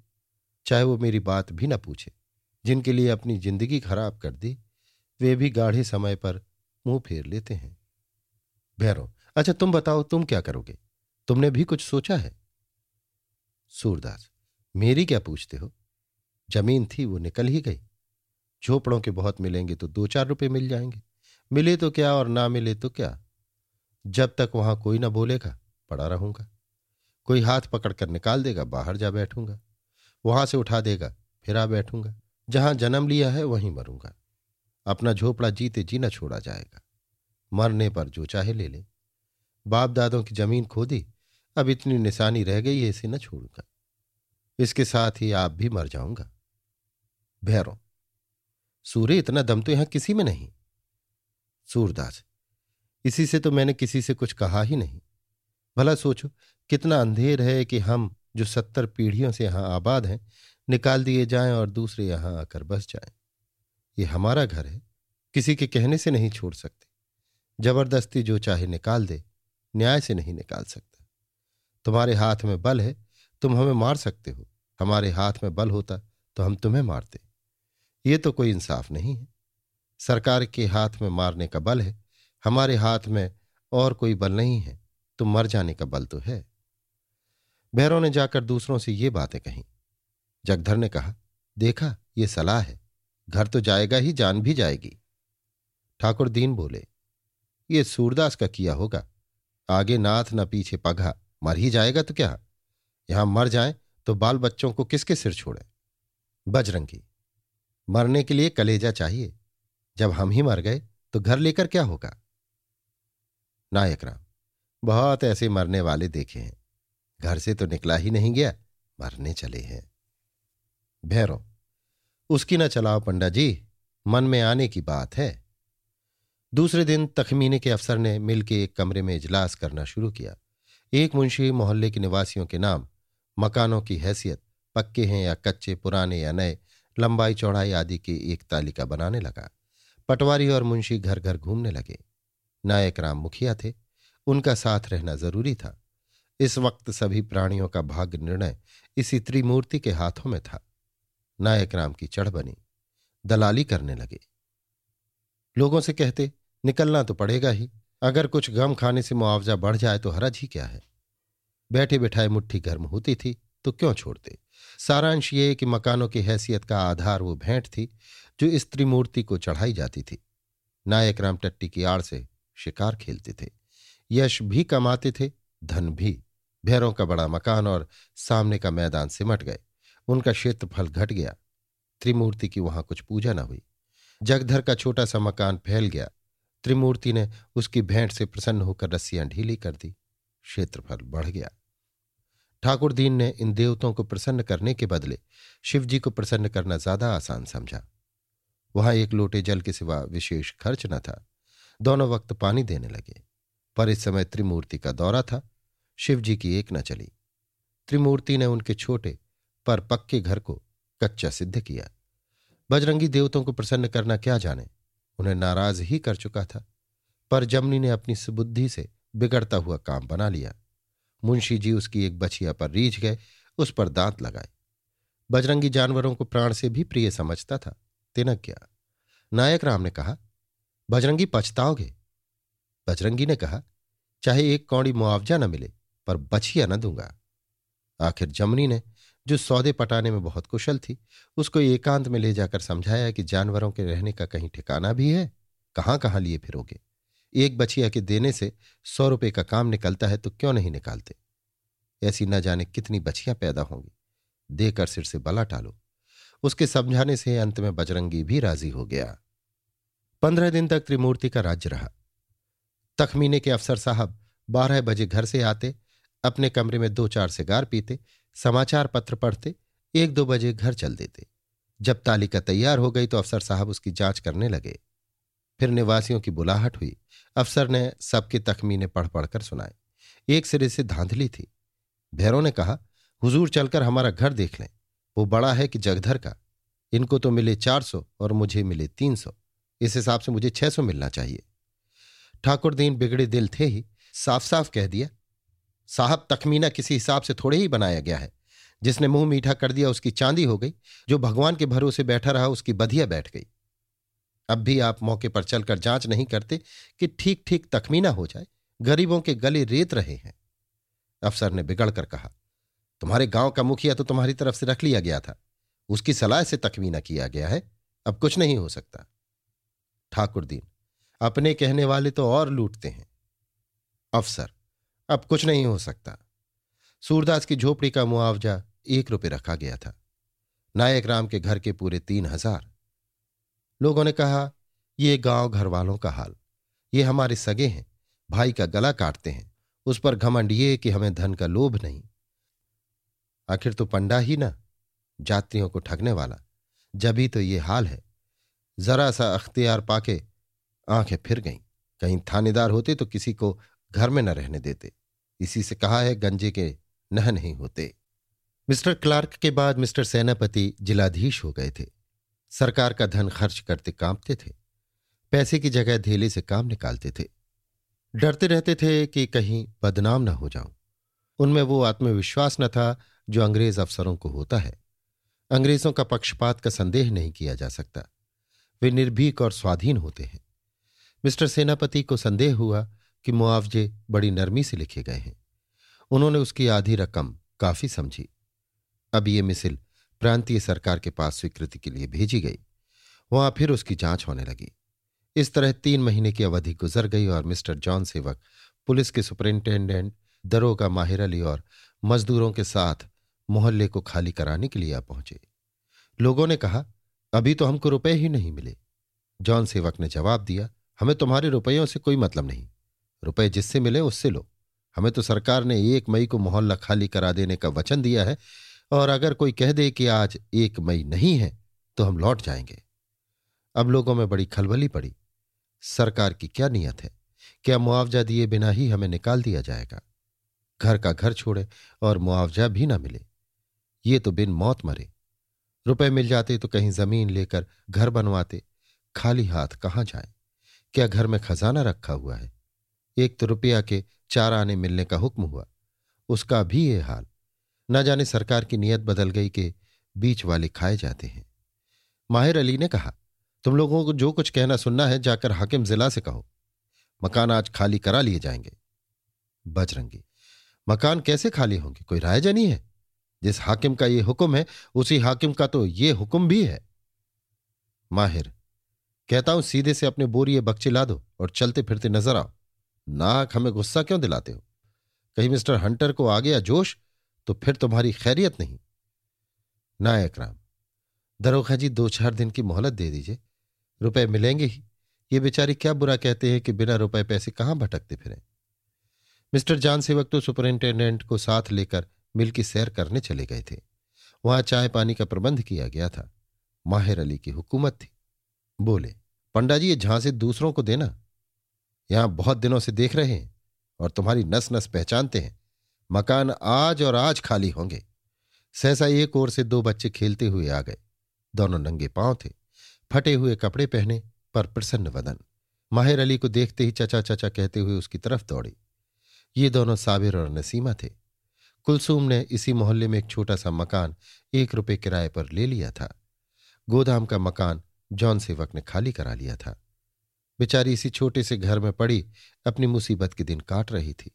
चाहे वो मेरी बात भी न पूछे। जिनके लिए अपनी ज़िंदगी खराब कर दी, वे भी गाढ़े समय पर मुँह फेर लेते हैं। भैरव अच्छा तुम बताओ, तुम क्या करोगे? तुमने भी कुछ सोचा है? सूरदास, मेरी क्या पूछते हो? ज़मीन थी, वो निकल ही गई। झोपड़ों के बहुत मिलेंगे तो दो चार रुपए मिल जाएँगे। मिले तो क्या और ना मिले तो क्या? जब तक वहाँ कोई ना बोलेगा, पड़ा रहूँगा। कोई हाथ पकड़कर निकाल देगा, बाहर जा बैठूँगा। वहाँ से उठा देगा, फिर आ बैठूँगा। जहाँ जन्म लिया है, वहीं मरूँगा। अपना झोपड़ा जीते जीना छोड़ा जाएगा। मरने पर जो चाहे ले ले। बाप दादों की ज़मीन खोदी, अब इतनी निशानी रह गई है इसे न छोड़ूँगा। इसके साथ ही आप भी मर जाऊँगा। भैरव, सूर्य इतना दम तो यहाँ किसी में नहीं। सूरदास, इसी से तो मैंने किसी से कुछ कहा ही नहीं। भला सोचो कितना अंधेर है कि हम, जो सत्तर पीढ़ियों से यहाँ आबाद हैं, निकाल दिए जाएँ और दूसरे यहाँ आकर बस जाएँ। ये हमारा घर है, किसी के कहने से नहीं छोड़ सकते। ज़बरदस्ती जो चाहे निकाल दे, न्याय से नहीं निकाल सकता। तुम्हारे हाथ में बल है, तुम हमें मार सकते हो। हमारे हाथ में बल होता तो हम तुम्हें मारते। ये तो कोई इंसाफ नहीं है। सरकार के हाथ में मारने का बल है, हमारे हाथ में और कोई बल नहीं है। तो मर जाने का बल तो है। भैरव ने जाकर दूसरों से ये बातें कहीं। जगधर ने कहा, देखा, ये सलाह है। घर तो जाएगा ही, जान भी जाएगी। ठाकुर दीन बोले, ये सूरदास का किया होगा। आगे नाथ न पीछे पघा, मर ही जाएगा तो क्या? यहाँ मर जाए तो बाल बच्चों को किसके सिर छोड़े? बजरंगी, मरने के लिए कलेजा चाहिए। जब हम ही मर गए तो घर लेकर क्या होगा? नायक राम, बहुत ऐसे मरने वाले देखे हैं। घर से तो निकला ही नहीं गया, मरने चले हैं। भैरव, उसकी ना चलाओ पंडा जी, मन में आने की बात है। दूसरे दिन तखमीने के अफसर ने मिल के एक कमरे में इजलास करना शुरू किया। एक मुंशी मोहल्ले के निवासियों के नाम, मकानों की हैसियत, पक्के हैं या कच्चे, पुराने या नए, लंबाई, चौड़ाई आदि की एक तालिका बनाने लगा। पटवारी और मुंशी घर घर घूमने लगे। नायक राम मुखिया थे, उनका साथ रहना ज़रूरी था। इस वक्त सभी प्राणियों का भाग्य निर्णय इसी त्रिमूर्ति के हाथों में था। नायक राम की चढ़ बनी, दलाली करने लगे। लोगों से कहते, निकलना तो पड़ेगा ही। अगर कुछ गम खाने से मुआवजा बढ़ जाए तो हरज ही क्या है? बैठे बिठाए मुट्ठी गर्म होती थी तो क्यों छोड़ते? सारांश ये कि मकानों की हैसियत का आधार वो भेंट थी, जो इस त्रिमूर्ति को चढ़ाई जाती थी। नायक राम टट्टी की आड़ से शिकार खेलते थे। यश भी कमाते थे, धन भी। भैरों का बड़ा मकान और सामने का मैदान सिमट गए। उनका क्षेत्रफल घट गया। त्रिमूर्ति की वहाँ कुछ पूजा न हुई। जगधर का छोटा सा मकान फैल गया। त्रिमूर्ति ने उसकी भेंट से प्रसन्न होकर रस्सियाँ ढीली कर दी। क्षेत्रफल बढ़ गया। ठाकुर दीन ने इन देवताओं को प्रसन्न करने के बदले शिवजी को प्रसन्न करना ज़्यादा आसान समझा। वहाँ एक लोटे जल के सिवा विशेष खर्च न था। दोनों वक्त पानी देने लगे। पर इस समय त्रिमूर्ति का दौरा था। शिवजी की एक न चली। त्रिमूर्ति ने उनके छोटे पर पक्के घर को कच्चा सिद्ध किया। बजरंगी देवतों को प्रसन्न करना क्या जाने? उन्हें नाराज़ ही कर चुका था। पर जमनी ने अपनी सुबुद्धि से बिगड़ता हुआ काम बना लिया। मुंशी जी उसकी एक बछिया पर रीझ गए, उस पर दांत लगाए। बजरंगी जानवरों को प्राण से भी प्रिय समझता था। तिनक गया नायक राम ने कहा, बजरंगी पछताओगे? बजरंगी ने कहा, चाहे एक कौड़ी मुआवजा न मिले पर बछिया न दूँगा। आखिर जमनी ने, जो सौदे पटाने में बहुत कुशल थी, उसको एकांत में ले जाकर समझाया कि जानवरों के रहने का कहीं ठिकाना भी है कहाँ कहाँ लिए फिरोगे। एक बछिया के देने से सौ रुपये का काम निकलता है तो क्यों नहीं निकालते? ऐसी न जाने कितनी बछियाँ पैदा होंगी। देकर सिर से बला टालो। उसके समझाने से अंत में बजरंगी भी राज़ी हो गया। पंद्रह दिन तक त्रिमूर्ति का राज्य रहा। तखमीने के अफसर साहब बारह बजे घर से आते अपने कमरे में दो चार सिगार पीते, समाचार पत्र पढ़ते एक दो बजे घर चल देते। जब तालिका तैयार हो गई तो अफसर साहब उसकी जाँच करने लगे। फिर निवासियों की बुलाहट हुई। अफसर ने सबके तखमीने पढ़ पढ़कर सुनाए। एक सिरे से धांधली थी। भैरों ने कहा, हुजूर चलकर हमारा घर देख लें। वो बड़ा है कि जगधर का। इनको तो मिले चार सौ और मुझे मिले तीन सौ। इस हिसाब से मुझे छह सौ मिलना चाहिए। ठाकुर दीन बिगड़े दिल थे ही साफ़ साफ़ कह दिया साहब तखमीना किसी हिसाब से थोड़े ही बनाया गया है। जिसने मुँह मीठा कर दिया, उसकी चांदी हो गई। जो भगवान के भरोसे बैठा रहा, उसकी बधिया बैठ गई। अब भी आप मौके पर चलकर जाँच नहीं करते कि ठीक ठीक तखमीना हो जाए। गरीबों के गले रेत रहे हैं। अफसर ने बिगड़कर कहा, तुम्हारे गाँव का मुखिया तो तुम्हारी तरफ़ से रख लिया गया था। उसकी सलाह से तखमीना किया गया है। अब कुछ नहीं हो सकता। ठाकुर दीन, अपने कहने वाले तो और लूटते हैं। अफसर अब कुछ नहीं हो सकता। सूरदास की झोपड़ी का मुआवजा एक रुपये रखा गया था। नायक राम के घर के पूरे तीन हज़ार। लोगों ने कहा, ये गाँव घर वालों का हाल। ये हमारे सगे हैं, भाई का गला काटते हैं। उस पर घमंड ये कि हमें धन का लोभ नहीं। आखिर तो पंडा ही ना, जातियों को ठगने वाला। जभी तो ये हाल है। जरा सा अख्तियार पाके आँखें फिर गईं। कहीं थानेदार होते तो किसी को घर में न रहने देते। इसी से कहा है, गंजे के नह नहीं होते। मिस्टर क्लार्क के बाद मिस्टर सेनापति जिलाधीश हो गए थे। सरकार का धन खर्च करते कांपते थे। पैसे की जगह धेले से काम निकालते थे। डरते रहते थे कि कहीं बदनाम न हो जाऊँ। उनमें वो आत्मविश्वास न था जो अंग्रेज़ अफसरों को होता है। अंग्रेज़ों का पक्षपात का संदेह नहीं किया जा सकता। वे निर्भीक और स्वाधीन होते हैं। मिस्टर सेनापति को संदेह हुआ कि मुआवजे बड़ी नरमी से लिखे गए हैं। उन्होंने उसकी आधी रकम काफ़ी समझी। अब ये मिसिल प्रांतीय सरकार के पास स्वीकृति के लिए भेजी गई। वहाँ फिर उसकी जाँच होने लगी। इस तरह तीन महीने की अवधि गुजर गई और मिस्टर जॉन सेवक, पुलिस के सुपरिंटेंडेंट दरोगा माहिर अली और मजदूरों के साथ मोहल्ले को खाली कराने के लिए आ पहुँचे। लोगों ने कहा, अभी तो हमको रुपए ही नहीं मिले। जॉन सेवक ने जवाब दिया, हमें तुम्हारे रुपयों से कोई मतलब नहीं। रुपए जिससे मिले उससे लो। हमें तो सरकार ने एक मई को मोहल्ला खाली करा देने का वचन दिया है और अगर कोई कह दे कि आज एक मई नहीं है तो हम लौट जाएँगे। अब लोगों में बड़ी खलबली पड़ी। सरकार की क्या नीयत है? क्या मुआवजा दिए बिना ही हमें निकाल दिया जाएगा? घर का घर छोड़े और मुआवजा भी ना मिले। ये तो बिन मौत मरे। रुपए मिल जाते तो कहीं ज़मीन लेकर घर बनवाते। खाली हाथ कहाँ जाए? क्या घर में खजाना रखा हुआ है? एक तो रुपया के चार आने मिलने का हुक्म हुआ। उसका भी ये हाल। न जाने सरकार की नीयत बदल गई कि बीच वाले खाए जाते हैं। माहिर अली ने कहा, तुम लोगों को जो कुछ कहना सुनना है, जाकर हाकिम जिला से कहो। मकान आज खाली करा लिए जाएँगे। बजरंगी, मकान कैसे खाली होंगे? कोई राय रायजनी है? जिस हाकिम का ये हुक्म है, उसी हाकिम का तो ये हुक्म भी है। माहिर, कहता हूँ, सीधे से अपने बोरिए बक्चे ला दो और चलते फिरते नज़र आओ। नाक हमें गुस्सा क्यों दिलाते हो? कहीं मिस्टर हंटर को आ गया जोश तो फिर तुम्हारी खैरियत नहीं। नायक राम दरोखा जी दो चार दिन की मोहलत दे दीजिए। रुपए मिलेंगे ही। ये बेचारी क्या बुरा कहते हैं कि बिना रुपए पैसे कहाँ भटकते फिरें? मिस्टर जान सेवक तो सुपरिंटेंडेंट को साथ लेकर मिल की सैर करने चले गए थे। वहाँ चाय पानी का प्रबंध किया गया था। माहिर अली की हुकूमत थी। बोले, पंडा जी ये झांसे दूसरों को देना। यहाँ बहुत दिनों से देख रहे हैं और तुम्हारी नस नस पहचानते हैं। मकान आज और आज खाली होंगे। सहसा एक ओर से दो बच्चे खेलते हुए आ गए। दोनों नंगे पाँव थे। फटे हुए कपड़े पहने पर प्रसन्न वदन। माहिर अली को देखते ही चचा चचा कहते हुए उसकी तरफ़ दौड़ी। ये दोनों साबिर और नसीमा थे। कुलसूम ने इसी मोहल्ले में एक छोटा सा मकान एक रुपए किराए पर ले लिया था। गोदाम का मकान जॉन सेवक ने खाली करा लिया था। बेचारी इसी छोटे से घर में पड़ी, अपनी मुसीबत के दिन काट रही थी।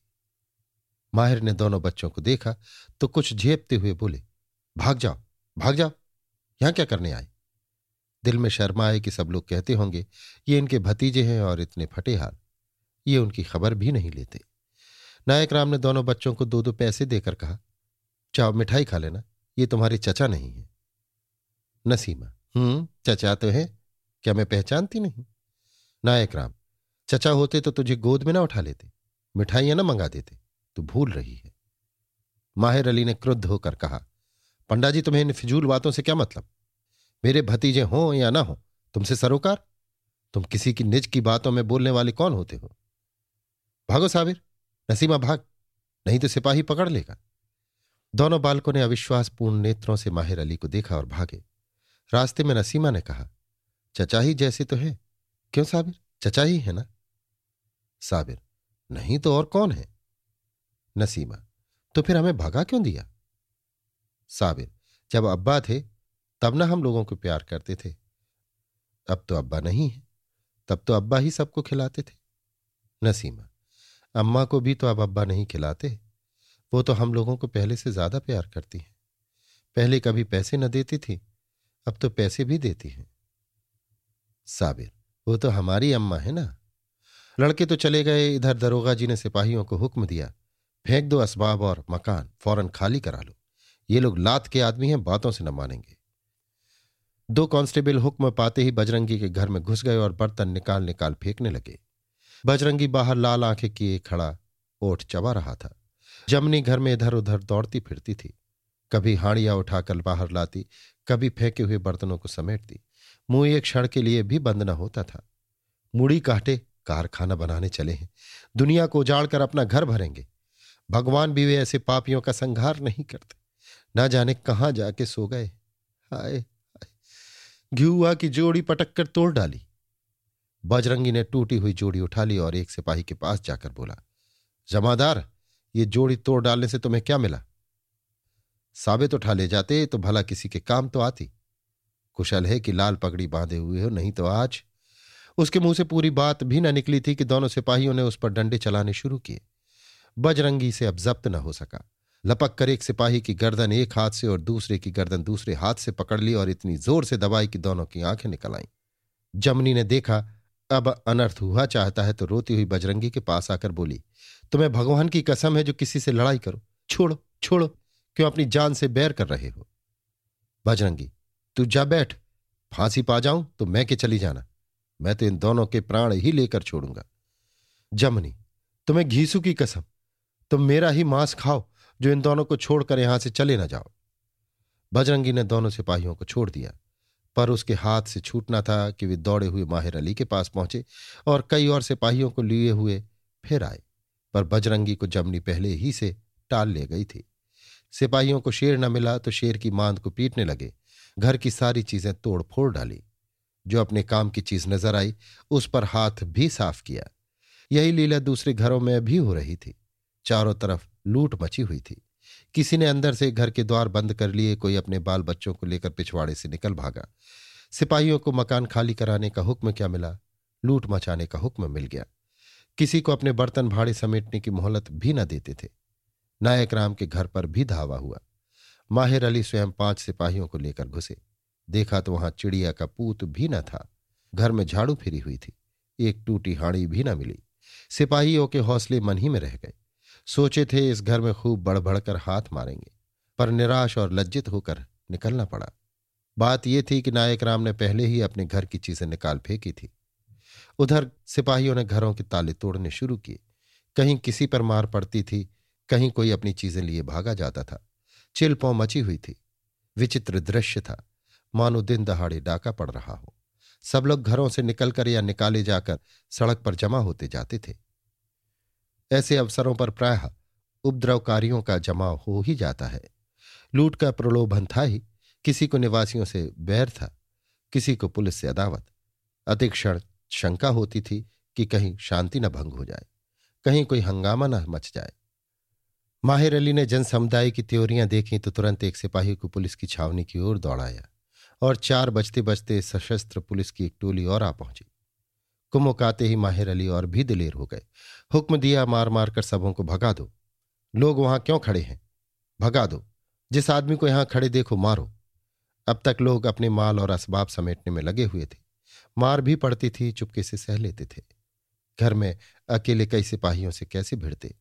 माहिर ने दोनों बच्चों को देखा तो कुछ झेपते हुए बोले, भाग जाओ भाग जाओ, यहाँ क्या करने आए? दिल में शर्मा आए कि सब लोग कहते होंगे, ये इनके भतीजे हैं और इतने फटे हाल, ये उनकी खबर भी नहीं लेते। नायक राम ने दोनों बच्चों को दो दो पैसे देकर कहा, चाओ मिठाई खा लेना, ये तुम्हारे चचा नहीं है। नसीमा हम्म चचा तो है, क्या मैं पहचानती नहीं? नायक राम, चचा होते तो तुझे गोद में ना उठा लेते, मिठाइयाँ ना मंगा देते, तू भूल रही है। माहिर अली ने क्रुद्ध होकर कहा पंडा जी तुम्हें इन फिजूल बातों से क्या मतलब? मेरे भतीजे हों या ना हो, तुमसे सरोकार? तुम किसी की निज की बातों में बोलने वाले कौन होते हो? भागो साबिर, नसीमा भाग, नहीं तो सिपाही पकड़ लेगा। दोनों बालकों ने अविश्वासपूर्ण नेत्रों से माहिर अली को देखा और भागे। रास्ते में नसीमा ने कहा, चचा ही जैसे तो है। क्यों साबिर? चचा ही है ना? साबिर, नहीं तो और कौन है? नसीमा तो फिर हमें भगा क्यों दिया? साबिर, जब अब्बा थे, तब ना हम लोगों को प्यार करते थे। अब तो अब्बा नहीं है, तब तो अब्बा ही सबको खिलाते थे। नसीमा, अम्मा को भी तो अब अब्बा नहीं खिलाते। वो तो हम लोगों को पहले से ज़्यादा प्यार करती हैं। पहले कभी पैसे न देती थी, अब तो पैसे भी देती हैं। साबिर वो तो हमारी अम्मा है ना। लड़के तो चले गए, इधर दरोगा जी ने सिपाहियों को हुक्म दिया, फेंक दो असबाब और मकान, फ़ौरन खाली करा लो। ये लोग लात के आदमी हैं, बातों से न मानेंगे। दो कांस्टेबल हुक्म पाते ही बजरंगी के घर में घुस गए और बर्तन निकाल निकाल फेंकने लगे। बजरंगी बाहर लाल आँखें किए खड़ा ओठ चबा रहा था। जमनी घर में इधर उधर दौड़ती फिरती थी। कभी हाड़ियाँ उठाकर बाहर लाती, कभी फेंके हुए बर्तनों को समेटती। मुँह एक क्षण के लिए भी बंद न होता था। मुड़ी काटे कारखाना बनाने चले हैं। दुनिया को उजाड़ कर अपना घर भरेंगे। भगवान भी वे ऐसे पापियों का संहार नहीं करते। ना जाने कहाँ जाके सो गए। हाय घियुआ की जोड़ी पटक कर तोड़ डाली। बजरंगी ने टूटी हुई जोड़ी उठा ली और एक सिपाही के पास जाकर बोला, जमादार, ये जोड़ी तोड़ डालने से तुम्हें क्या मिला? साबित उठा ले जाते तो भला किसी के काम तो आती। कुशल है कि लाल पगड़ी बांधे हुए हो, नहीं तो आज। उसके मुँह से पूरी बात भी न निकली थी कि दोनों सिपाहियों ने उस पर डंडे चलाने शुरू किए। बजरंगी से अब जब्त न हो सका। लपक कर एक सिपाही की गर्दन एक हाथ से और दूसरे की गर्दन दूसरे हाथ से पकड़ ली और इतनी ज़ोर से दबाई कि दोनों की आँखें निकल आईं। जमनी ने देखा, अब अनर्थ हुआ, चाहता है तो रोती हुई बजरंगी के पास आकर बोली, तुम्हें भगवान की कसम है जो किसी से लड़ाई करो। छोड़ो छोड़ो, क्यों अपनी जान से बैर कर रहे हो? बजरंगी तू जा बैठ, फांसी पा जाऊँ तो मैं के चली जाना। मैं तो इन दोनों के प्राण ही लेकर छोड़ूँगा। जमनी, तुम्हें घीसू की कसम, तुम मेरा ही मांस खाओ जो इन दोनों को छोड़कर यहाँ से चले ना जाओ। बजरंगी ने दोनों सिपाहियों को छोड़ दिया, पर उसके हाथ से छूटना था कि वे दौड़े हुए माहिर अली के पास पहुँचे और कई और सिपाहियों को लिए हुए फिर आए, पर बजरंगी को जमनी पहले ही से टाल ले गई थी। सिपाहियों को शेर न मिला तो शेर की मांद को पीटने लगे घर की सारी चीज़ें तोड़ फोड़ डाली। जो अपने काम की चीज़ नज़र आई, उस पर हाथ भी साफ़ किया। यही लीला दूसरे घरों में भी हो रही थी। चारों तरफ़ लूट मची हुई थी। किसी ने अंदर से घर के द्वार बंद कर लिए, कोई अपने बाल बच्चों को लेकर पिछवाड़े से निकल भागा। सिपाहियों को मकान खाली कराने का हुक्म क्या मिला? लूट मचाने का हुक्म मिल गया। किसी को अपने बर्तन भाड़े समेटने की मोहलत भी न देते थे। नायक राम के घर पर भी धावा हुआ। माहिर अली स्वयं पाँच सिपाहियों को लेकर घुसे। देखा तो वहाँ चिड़िया का पूत भी न था। घर में झाड़ू फिरी हुई थी। एक टूटी हाड़ी भी न मिली। सिपाहियों के हौसले मन ही में रह गए। सोचे थे इस घर में खूब बढ़ बढ़कर हाथ मारेंगे, पर निराश और लज्जित होकर निकलना पड़ा। बात यह थी कि नायक राम ने पहले ही अपने घर की चीज़ें निकाल फेंकी थी। उधर सिपाहियों ने घरों के ताले तोड़ने शुरू किए। कहीं किसी पर मार पड़ती थी, कहीं कोई अपनी चीज़ें लिए भागा जाता था। चिल पौ मची हुई थी। विचित्र दृश्य था। मानो दिन दहाड़े डाका पड़ रहा हो। सब लोग घरों से निकलकर या निकाले जाकर सड़क पर जमा होते जाते थे। ऐसे अवसरों पर प्रायः उपद्रवकारियों का जमाव हो ही जाता है। लूट का प्रलोभन था ही। किसी को निवासियों से बैर था। किसी को पुलिस से अदावत। अतिक्षण शंका होती थी कि कहीं शांति न भंग हो जाए। कहीं कोई हंगामा न मच जाए। माहिर अली ने जन समुदाय की त्योरियाँ देखी तो तुरंत एक सिपाही को पुलिस की छावनी की ओर दौड़ाया और चार बजते बजते सशस्त्र पुलिस की एक टोली और आ पहुँची। कुमुक आते ही माहिर अली और भी दिलेर हो गए। हुक्म दिया मार मार कर सबों को भगा दो। लोग वहाँ क्यों खड़े हैं? भगा दो। जिस आदमी को यहाँ खड़े देखो, मारो। अब तक लोग अपने माल और असबाब समेटने में लगे हुए थे। मार भी पड़ती थी, चुपके से सह लेते थे। घर में अकेले कई सिपाहियों से कैसे भिड़ते?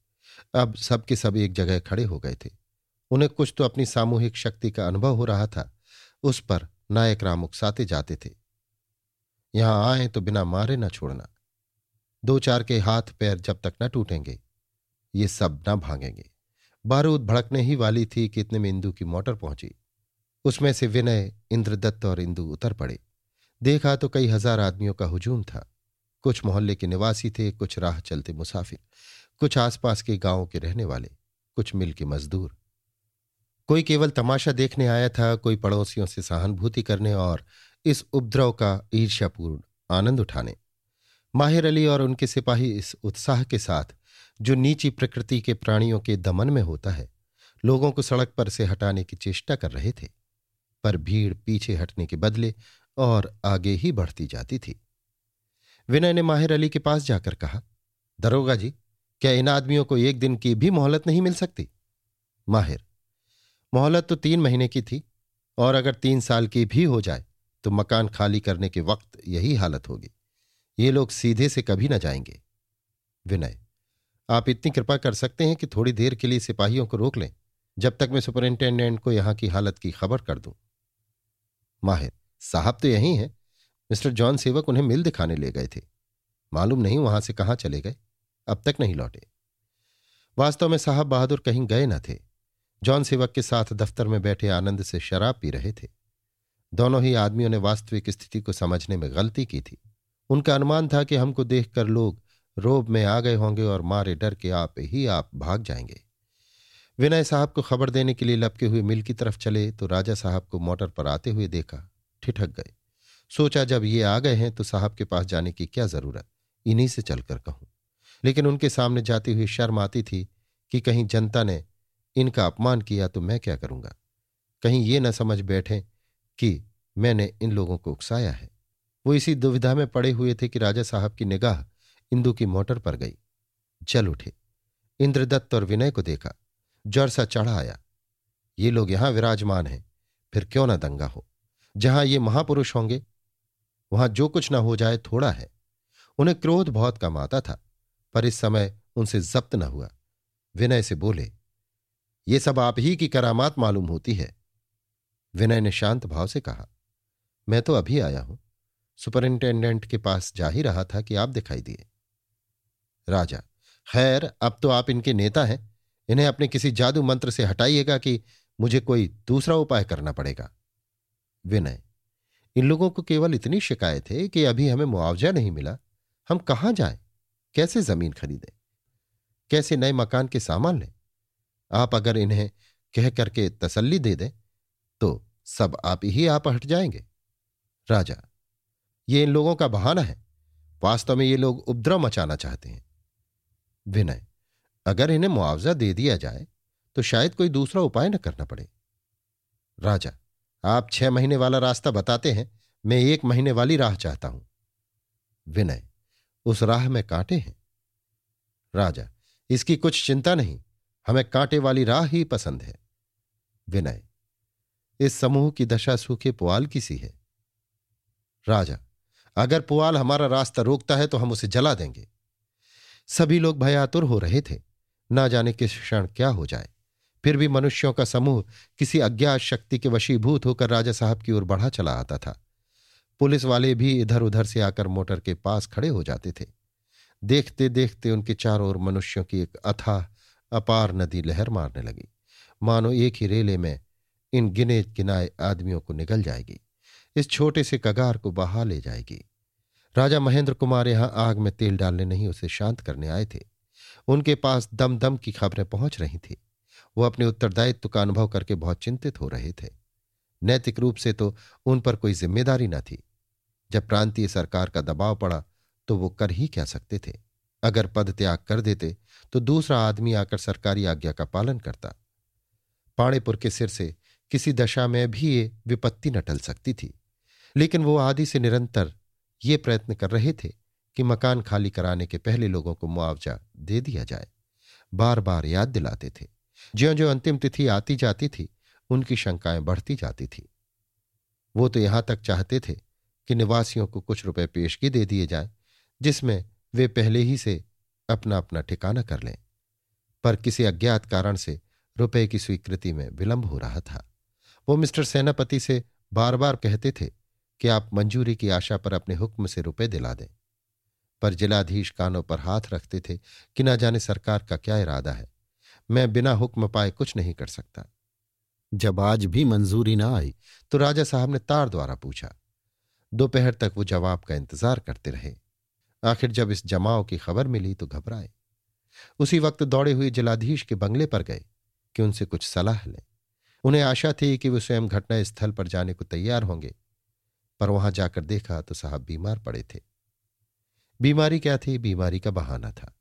अब सबके सब एक जगह खड़े हो गए थे। उन्हें कुछ तो अपनी सामूहिक शक्ति का अनुभव हो रहा था। उस पर नायक राम उकसाते जाते थे। यहाँ आए तो बिना मारे न छोड़ना। दो चार के हाथ पैर जब तक न टूटेंगे, ये सब न भागेंगे। बारूद भड़कने ही वाली थी कि इतने में इंदू की मोटर पहुँची। उसमें से विनय, इंद्रदत्त और इंदु उतर पड़े। देखा तो कई हज़ार आदमियों का हुजूम था। कुछ मोहल्ले के निवासी थे, कुछ राह चलते मुसाफिर। कुछ आसपास के गाँवों के रहने वाले, कुछ मिल के मजदूर। कोई केवल तमाशा देखने आया था, कोई पड़ोसियों से सहानुभूति करने और इस उपद्रव का ईर्ष्यापूर्ण आनंद उठाने। माहिर अली और उनके सिपाही इस उत्साह के साथ, जो नीची प्रकृति के प्राणियों के दमन में होता है, लोगों को सड़क पर से हटाने की चेष्टा कर रहे थे, पर भीड़ पीछे हटने के बदले और आगे ही बढ़ती जाती थी। विनय ने माहिर अली के पास जाकर कहा, दरोगा जी क्या इन आदमियों को एक दिन की भी मोहलत नहीं मिल सकती? माहिर, मोहलत तो तीन महीने की थी, और अगर तीन साल की भी हो जाए तो मकान खाली करने के वक्त यही हालत होगी। ये लोग सीधे से कभी ना जाएँगे। विनय, आप इतनी कृपा कर सकते हैं कि थोड़ी देर के लिए सिपाहियों को रोक लें। जब तक मैं सुपरिंटेंडेंट को यहाँ की हालत की खबर कर दूँ। माहिर, साहब तो यही हैं। मिस्टर जॉन सेवक उन्हें मिल दिखाने ले गए थे। मालूम नहीं वहाँ से कहाँ चले गए। अब तक नहीं लौटे। वास्तव में साहब बहादुर कहीं गए न थे। जॉन सेवक के साथ दफ्तर में बैठे आनंद से शराब पी रहे थे। दोनों ही आदमियों ने वास्तविक स्थिति को समझने में गलती की थी। उनका अनुमान था कि हमको देखकर लोग रोब में आ गए होंगे और मारे डर के आप ही आप भाग जाएँगे। विनय साहब को खबर देने के लिए लपके हुए मिल की तरफ़ चले तो राजा साहब को मोटर पर आते हुए देखा, ठिठक गए। सोचा जब ये आ गए हैं तो साहब के पास जाने की क्या ज़रूरत? इन्हीं से चलकर कहूँ। लेकिन उनके सामने जाती हुई शर्म आती थी कि कहीं जनता ने इनका अपमान किया तो मैं क्या करूँगा? कहीं ये न समझ बैठे कि मैंने इन लोगों को उकसाया है। वो इसी दुविधा में पड़े हुए थे कि राजा साहब की निगाह इंदु की मोटर पर गई। जल उठे। इंद्रदत्त और विनय को देखा। जर सा चढ़ा आया। ये लोग यहाँ विराजमान हैं, फिर क्यों ना दंगा हो? जहाँ ये महापुरुष होंगे, वहाँ जो कुछ ना हो जाए थोड़ा है। उन्हें क्रोध बहुत कम आता था। पर इस समय उनसे जब्त न हुआ। विनय से बोले, ये सब आप ही की करामात मालूम होती है। विनय ने शांत भाव से कहा, मैं तो अभी आया हूँ। सुपरिंटेंडेंट के पास जा ही रहा था कि आप दिखाई दिए। राजा, खैर, अब तो आप इनके नेता हैं। इन्हें अपने किसी जादू मंत्र से हटाइएगा कि मुझे कोई दूसरा उपाय करना पड़ेगा। विनय, इन लोगों को केवल इतनी शिकायत है कि अभी हमें मुआवजा नहीं मिला। हम कहाँ जाएँ? कैसे ज़मीन खरीदें? कैसे नए मकान के सामान लें? आप अगर इन्हें कह करके तसल्ली दे दें तो सब आप ही आप हट जाएँगे। राजा, ये इन लोगों का बहाना है। वास्तव में ये लोग उपद्रव मचाना चाहते हैं। विनय, अगर इन्हें मुआवजा दे दिया जाए तो शायद कोई दूसरा उपाय न करना पड़े। राजा, आप छह महीने वाला रास्ता बताते हैं, मैं एक महीने वाली राह चाहता हूँ। विनय उस राह में कांटे हैं। राजा, इसकी कुछ चिंता नहीं, हमें कांटे वाली राह ही पसंद है। विनय, इस समूह की दशा सूखे पुआल की सी है। राजा, अगर पुआल हमारा रास्ता रोकता है तो हम उसे जला देंगे। सभी लोग भयातुर हो रहे थे, ना जाने किस क्षण क्या हो जाए। फिर भी मनुष्यों का समूह किसी अज्ञात शक्ति के वशीभूत होकर राजा साहब की ओर बढ़ा चला आता था। पुलिस वाले भी इधर उधर से आकर मोटर के पास खड़े हो जाते थे। देखते देखते उनके चारों ओर मनुष्यों की एक अथाह अपार नदी लहर मारने लगी। मानो एक ही रेले में इन गिने गिनाए आदमियों को निकल जाएगी। इस छोटे से कगार को बहा ले जाएगी। राजा महेंद्र कुमार यहाँ आग में तेल डालने नहीं, उसे शांत करने आए थे। उनके पास दम दम की खबरें पहुँच रही थी। वो अपने उत्तरदायित्व का अनुभव करके बहुत चिंतित हो रहे थे। नैतिक रूप से तो उन पर कोई ज़िम्मेदारी न थी। जब प्रांतीय सरकार का दबाव पड़ा तो वो कर ही क्या सकते थे? अगर पद त्याग कर देते तो दूसरा आदमी आकर सरकारी आज्ञा का पालन करता। पाणेपुर के सिर से किसी दशा में भी ये विपत्ति न टल सकती थी। लेकिन वो आदि से निरंतर ये प्रयत्न कर रहे थे कि मकान खाली कराने के पहले लोगों को मुआवजा दे दिया जाए। बार बार याद दिलाते थे। ज्यो ज्यो अंतिम तिथि आती जाती थी, उनकी शंकाएँ बढ़ती जाती थी। वो तो यहाँ तक चाहते थे कि निवासियों को कुछ रुपए पेशगी दे दिए जाए, जिसमें वे पहले ही से अपना अपना ठिकाना कर लें। पर किसी अज्ञात कारण से रुपए की स्वीकृति में विलंब हो रहा था। वो मिस्टर सेनापति से बार बार कहते थे कि आप मंजूरी की आशा पर अपने हुक्म से रुपए दिला दें। पर जिलाधीश कानों पर हाथ रखते थे कि ना जाने सरकार का क्या इरादा है। मैं बिना हुक्म पाए कुछ नहीं कर सकता। जब आज भी मंजूरी ना आई तो राजा साहब ने तार द्वारा पूछा दोपहर तक वो जवाब का इंतज़ार करते रहे। आखिर जब इस जमाव की खबर मिली तो घबराए। उसी वक्त दौड़े हुए जिलाधीश के बंगले पर गए कि उनसे कुछ सलाह लें। उन्हें आशा थी कि वो स्वयं घटना स्थल पर जाने को तैयार होंगे, पर वहाँ जाकर देखा तो साहब बीमार पड़े थे। बीमारी क्या थी? बीमारी का बहाना था।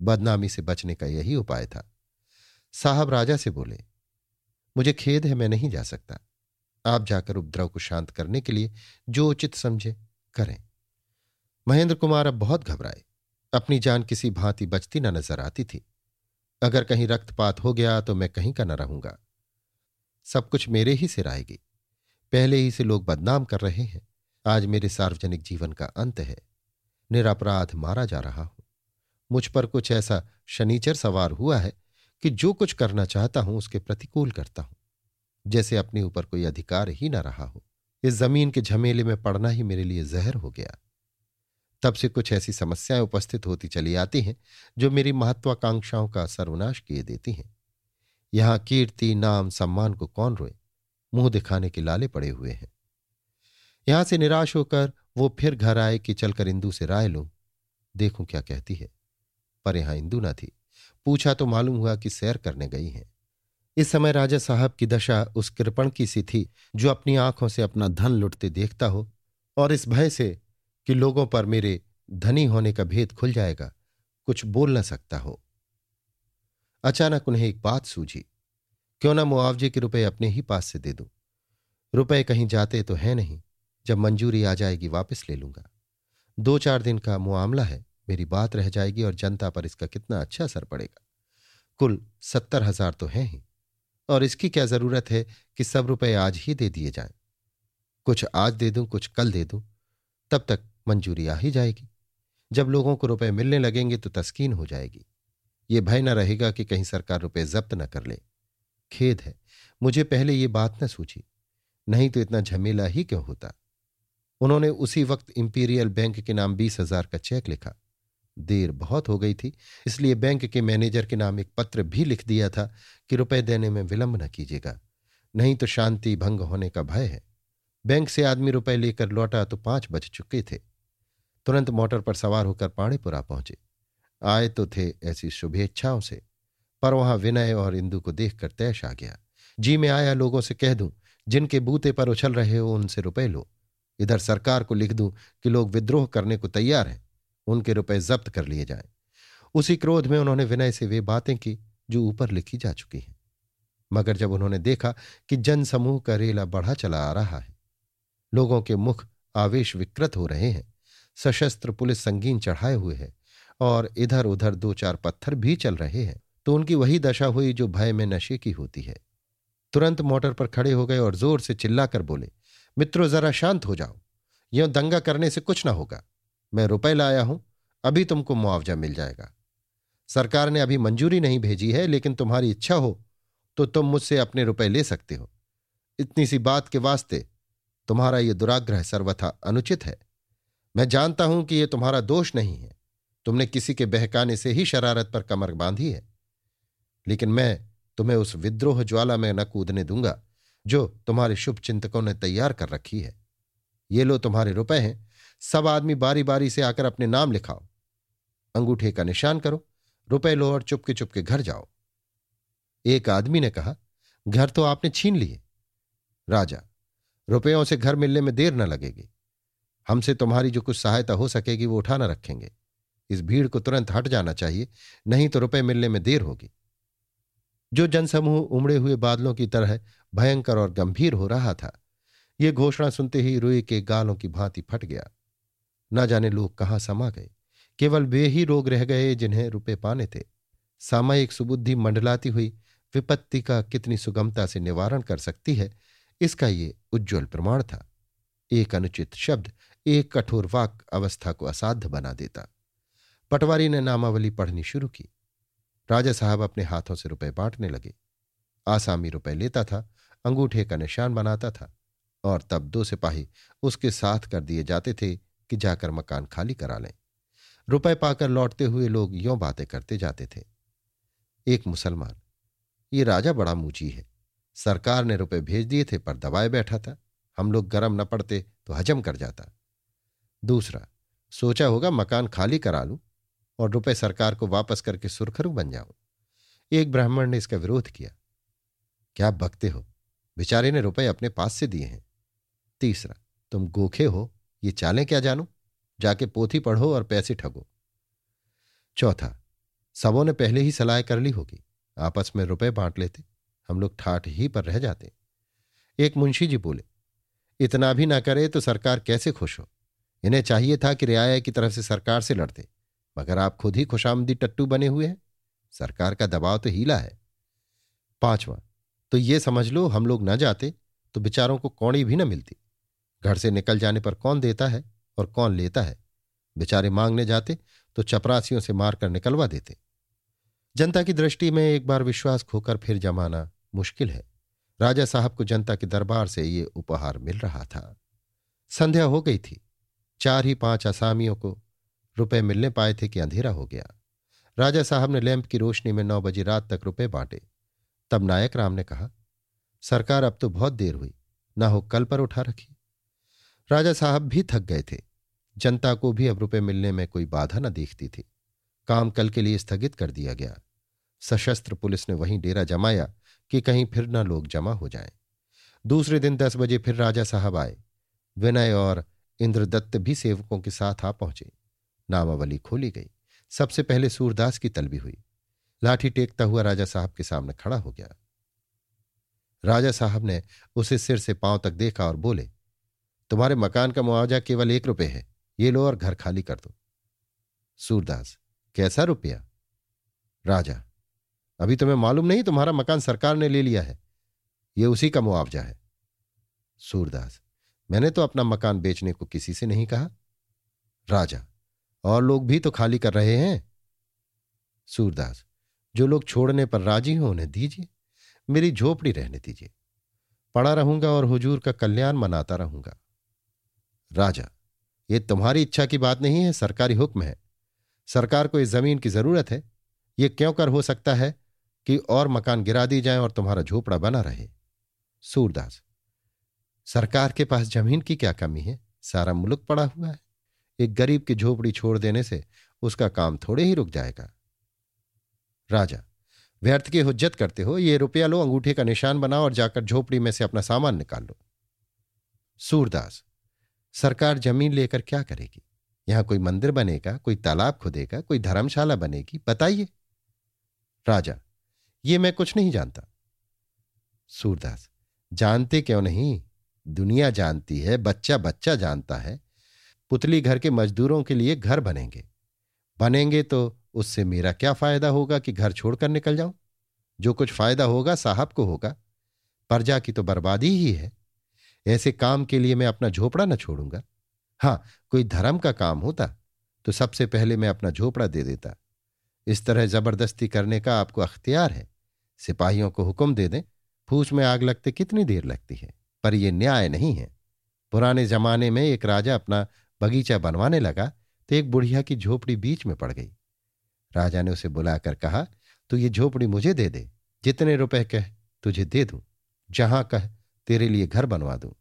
बदनामी से बचने का यही उपाय था। साहब राजा से बोले, मुझे खेद है मैं नहीं जा सकता। आप जाकर उपद्रव को शांत करने के लिए जो उचित समझे, करें। महेंद्र कुमार अब बहुत घबराए। अपनी जान किसी भांति बचती न नज़र आती थी। अगर कहीं रक्तपात हो गया तो मैं कहीं का न रहूँगा। सब कुछ मेरे ही सिर आएगी। पहले ही से लोग बदनाम कर रहे हैं। आज मेरे सार्वजनिक जीवन का अंत है। निरापराध मारा जा रहा हूँ। मुझ पर कुछ ऐसा शनिचर सवार हुआ है कि जो कुछ करना चाहता हूँ उसके प्रतिकूल करता हूँ। जैसे अपने ऊपर कोई अधिकार ही न रहा हो। इस ज़मीन के झमेले में पड़ना ही मेरे लिए जहर हो गया। तब से कुछ ऐसी समस्याएँ उपस्थित होती चली आती हैं, जो मेरी महत्वाकांक्षाओं का सर्वनाश किए देती हैं। यहाँ कीर्ति, नाम, सम्मान को कौन रोए? मुँह दिखाने के लाले पड़े हुए हैं। यहाँ से निराश होकर वो फिर घर आए कि चलकर इंदू से राय लूँ। देखूँ क्या कहती है। पर यहाँ इंदू ना थी। पूछा तो मालूम हुआ कि सैर करने गई हैं। इस समय राजा साहब की दशा उस कृपण की सी थी, जो अपनी आँखों से अपना धन लुटते देखता हो, और इस भय से कि लोगों पर मेरे धनी होने का भेद खुल जाएगा, कुछ बोल न सकता हो। अचानक उन्हें एक बात सूझी, क्यों ना मुआवजे के रुपए अपने ही पास से दे दूँ? रुपए कहीं जाते तो है नहीं, जब मंजूरी आ जाएगी वापस ले लूँगा। दो चार दिन का मुआमला है, मेरी बात रह जाएगी और जनता पर इसका कितना अच्छा असर पड़ेगा। कुल सत्तर हज़ार तो है ही। और इसकी क्या ज़रूरत है कि सब रुपए आज ही दे दिए जाएँ? कुछ आज दे दूँ, कुछ कल दे दूँ, तब तक मंजूरी आ ही जाएगी। जब लोगों को रुपए मिलने लगेंगे तो तस्कीन हो जाएगी। ये भय न रहेगा कि कहीं सरकार रुपए जब्त न कर ले। खेद है, मुझे पहले ये बात न सूझी, नहीं तो इतना झमेला ही क्यों होता? उन्होंने उसी वक्त इंपीरियल बैंक के नाम बीस हज़ार का चेक लिखा। देर बहुत हो गई थी, इसलिए बैंक के मैनेजर के नाम एक पत्र भी लिख दिया था कि रुपए देने में विलंब न कीजिएगा, नहीं तो शांति भंग होने का भय है। बैंक से आदमी रुपए लेकर लौटा तो पाँच बज चुके थे। तुरंत मोटर पर सवार होकर पाणीपुरा पहुँचे। आए तो थे ऐसी शुभेच्छाओं से, पर वहाँ विनय और इंदु को देखकर तैश आ गया। जी, में आया लोगों से कह दूँ, जिनके बूते पर उछल रहे हो उनसे रुपए लो। इधर सरकार को लिख दूँ कि लोग विद्रोह करने को तैयार हैं। उनके रुपए जब्त कर लिए जाएँ। उसी क्रोध में उन्होंने विनय से वे बातें की, जो ऊपर लिखी जा चुकी हैं। मगर जब उन्होंने देखा कि जन समूह का रेला बढ़ा चला आ रहा है, लोगों के मुख आवेश विकृत हो रहे हैं, सशस्त्र पुलिस संगीन चढ़ाए हुए है, और इधर उधर दो चार पत्थर भी चल रहे हैं तो उनकी वही दशा हुई जो भय में नशे की होती है। तुरंत मोटर पर खड़े हो गए और ज़ोर से चिल्लाकर बोले, मित्रों, जरा शांत हो जाओ। यह दंगा करने से कुछ ना होगा। मैं रुपए लाया हूँ, अभी तुमको मुआवजा मिल जाएगा। सरकार ने अभी मंजूरी नहीं भेजी है, लेकिन तुम्हारी इच्छा हो तो तुम मुझसे अपने रुपए ले सकते हो। इतनी सी बात के वास्ते तुम्हारा यह दुराग्रह सर्वथा अनुचित है। मैं जानता हूँ कि यह तुम्हारा दोष नहीं है। तुमने किसी के बहकाने से ही शरारत पर कमर बांधी है। लेकिन मैं तुम्हें उस विद्रोह ज्वाला में न कूदने दूँगा, जो तुम्हारे शुभ चिंतकों ने तैयार कर रखी है। ये लो तुम्हारे रुपए हैं सब आदमी बारी बारी से आकर अपने नाम लिखाओ। अंगूठे का निशान करो, रुपए लो और चुपके चुपके घर जाओ। एक आदमी ने कहा, घर तो आपने छीन लिए। राजा, रुपयों से घर मिलने में देर न लगेगी। हमसे तुम्हारी जो कुछ सहायता हो सकेगी वो उठाना रखेंगे। इस भीड़ को तुरंत हट जाना चाहिए, नहीं तो रुपए मिलने में देर होगी। जो जनसमूह उमड़े हुए बादलों की तरह भयंकर और गंभीर हो रहा था, ये घोषणा सुनते ही रुई के गालों की भांति फट गया। न जाने लोग कहाँ समा गए। केवल वे ही रोग रह गए जिन्हें रुपए पाने थे। सामयिक सुबुद्धि मंडलाती हुई विपत्ति का कितनी सुगमता से निवारण कर सकती है, इसका ये उज्ज्वल प्रमाण था। एक अनुचित शब्द, एक कठोर वाक अवस्था को असाध्य बना देता। पटवारी ने नामावली पढ़नी शुरू की। राजा साहब अपने हाथों से रुपए बांटने लगे। आसामी रुपए लेता था, अंगूठे का निशान बनाता था और तब दो सिपाही उसके साथ कर दिए जाते थे कि जाकर मकान खाली करा लें। रुपए पाकर लौटते हुए लोग यों बातें करते जाते थे। एक मुसलमान, ये राजा बड़ा मूची है। सरकार ने रुपए भेज दिए थे पर दबाए बैठा था। हम लोग गरम न पड़ते तो हजम कर जाता। दूसरा, सोचा होगा मकान खाली करा लूँ और रुपए सरकार को वापस करके सुरखरू बन जाऊँ। एक ब्राह्मण ने इसका विरोध किया। क्या बकते हो? बेचारे ने रुपए अपने पास से दिए हैं। तीसरा, तुम गोखे हो ये चालें क्या जानो? जाके पोथी पढ़ो और पैसे ठगो। चौथा, सबों ने पहले ही सलाह कर ली होगी। आपस में रुपए बांट लेते। हम लोग ठाठ ही पर रह जाते। एक मुंशी जी बोले, इतना भी ना करे तो सरकार कैसे खुश हो? इन्हें चाहिए था कि रियाया की तरफ़ से सरकार से लड़ते, मगर आप खुद ही खुशामदी टट्टू बने हुए हैं। सरकार का दबाव तो हीला है। पांचवा तो ये समझ लो, हम लोग ना जाते तो बेचारों को कौड़ी भी ना मिलती। घर से निकल जाने पर कौन देता है और कौन लेता है? बेचारे मांगने जाते तो चपरासियों से मारकर निकलवा देते। जनता की दृष्टि में एक बार विश्वास खोकर फिर जमाना मुश्किल है। राजा साहब को जनता के दरबार से ये उपहार मिल रहा था। संध्या हो गई थी। चार ही पाँच असामियों को रुपए मिलने पाए थे कि अंधेरा हो गया। राजा साहब ने लैंप की रोशनी में नौ बजे रात तक रुपए बांटे। तब नायक राम ने कहा, सरकार अब तो बहुत देर हुई, ना हो कल पर उठा रखी। राजा साहब भी थक गए थे। जनता को भी अब रुपये मिलने में कोई बाधा न देखती थी। काम कल के लिए स्थगित कर दिया गया। सशस्त्र पुलिस ने वहीं डेरा जमाया कि कहीं फिर न लोग जमा हो जाएँ। दूसरे दिन दस बजे फिर राजा साहब आए। विनय और इंद्रदत्त भी सेवकों के साथ आ पहुँचे। नामावली खोली गई। सबसे पहले सूरदास की तलबी हुई। लाठी टेकता हुआ राजा साहब के सामने खड़ा हो गया। राजा साहब ने उसे सिर से पाँव तक देखा और बोले तुम्हारे मकान का मुआवजा केवल एक रुपये है। ये लो और घर खाली कर दो। सूरदास, कैसा रुपया? राजा, अभी तुम्हें मालूम नहीं तुम्हारा मकान सरकार ने ले लिया है। ये उसी का मुआवजा है। सूरदास, मैंने तो अपना मकान बेचने को किसी से नहीं कहा। राजा, और लोग भी तो खाली कर रहे हैं। सूरदास, जो लोग छोड़ने पर राज़ी हो उन्हें दीजिए। मेरी झोपड़ी रहने दीजिए। पड़ा रहूँगा और हुजूर का कल्याण मनाता रहूँगा। राजा, ये तुम्हारी इच्छा की बात नहीं है, सरकारी हुक्म है। सरकार को इस ज़मीन की ज़रूरत है। ये क्यों कर हो सकता है कि और मकान गिरा दी जाए और तुम्हारा झोपड़ा बना रहे? सूरदास, सरकार के पास ज़मीन की क्या कमी है? सारा मुल्क पड़ा हुआ है। एक गरीब की झोपड़ी छोड़ देने से उसका काम थोड़े ही रुक जाएगा। राजा, व्यर्थ की हुज्जत करते हो, ये रुपया लो, अंगूठे का निशान बनाओ और जाकर झोपड़ी में से अपना सामान निकाल लो। सूरदास सरकार ज़मीन लेकर क्या करेगी? यहाँ कोई मंदिर बनेगा, कोई तालाब खुदेगा, कोई धर्मशाला बनेगी? बताइए। राजा, ये मैं कुछ नहीं जानता। सूरदास, जानते क्यों नहीं? दुनिया जानती है, बच्चा बच्चा जानता है। पुतली घर के मजदूरों के लिए घर बनेंगे। बनेंगे तो उससे मेरा क्या फ़ायदा होगा कि घर छोड़कर निकल जाऊँ? जो कुछ फ़ायदा होगा साहब को होगा। प्रजा की तो बर्बादी ही है। ऐसे काम के लिए मैं अपना झोपड़ा न छोड़ूँगा। हाँ कोई धर्म का काम होता तो सबसे पहले मैं अपना झोपड़ा दे देता। इस तरह ज़बरदस्ती करने का आपको अख्तियार है। सिपाहियों को हुक्म दे दें फूस में आग लगते कितनी देर लगती है? पर यह न्याय नहीं है। पुराने जमाने में एक राजा अपना बगीचा बनवाने लगा तो एक बुढ़िया की झोपड़ी बीच में पड़ गई। राजा ने उसे बुलाकर कहा तो ये झोपड़ी मुझे दे दे, जितने रुपए कह, तुझे दे दूँ। जहाँ कह, तेरे लिए घर बनवा दूँ।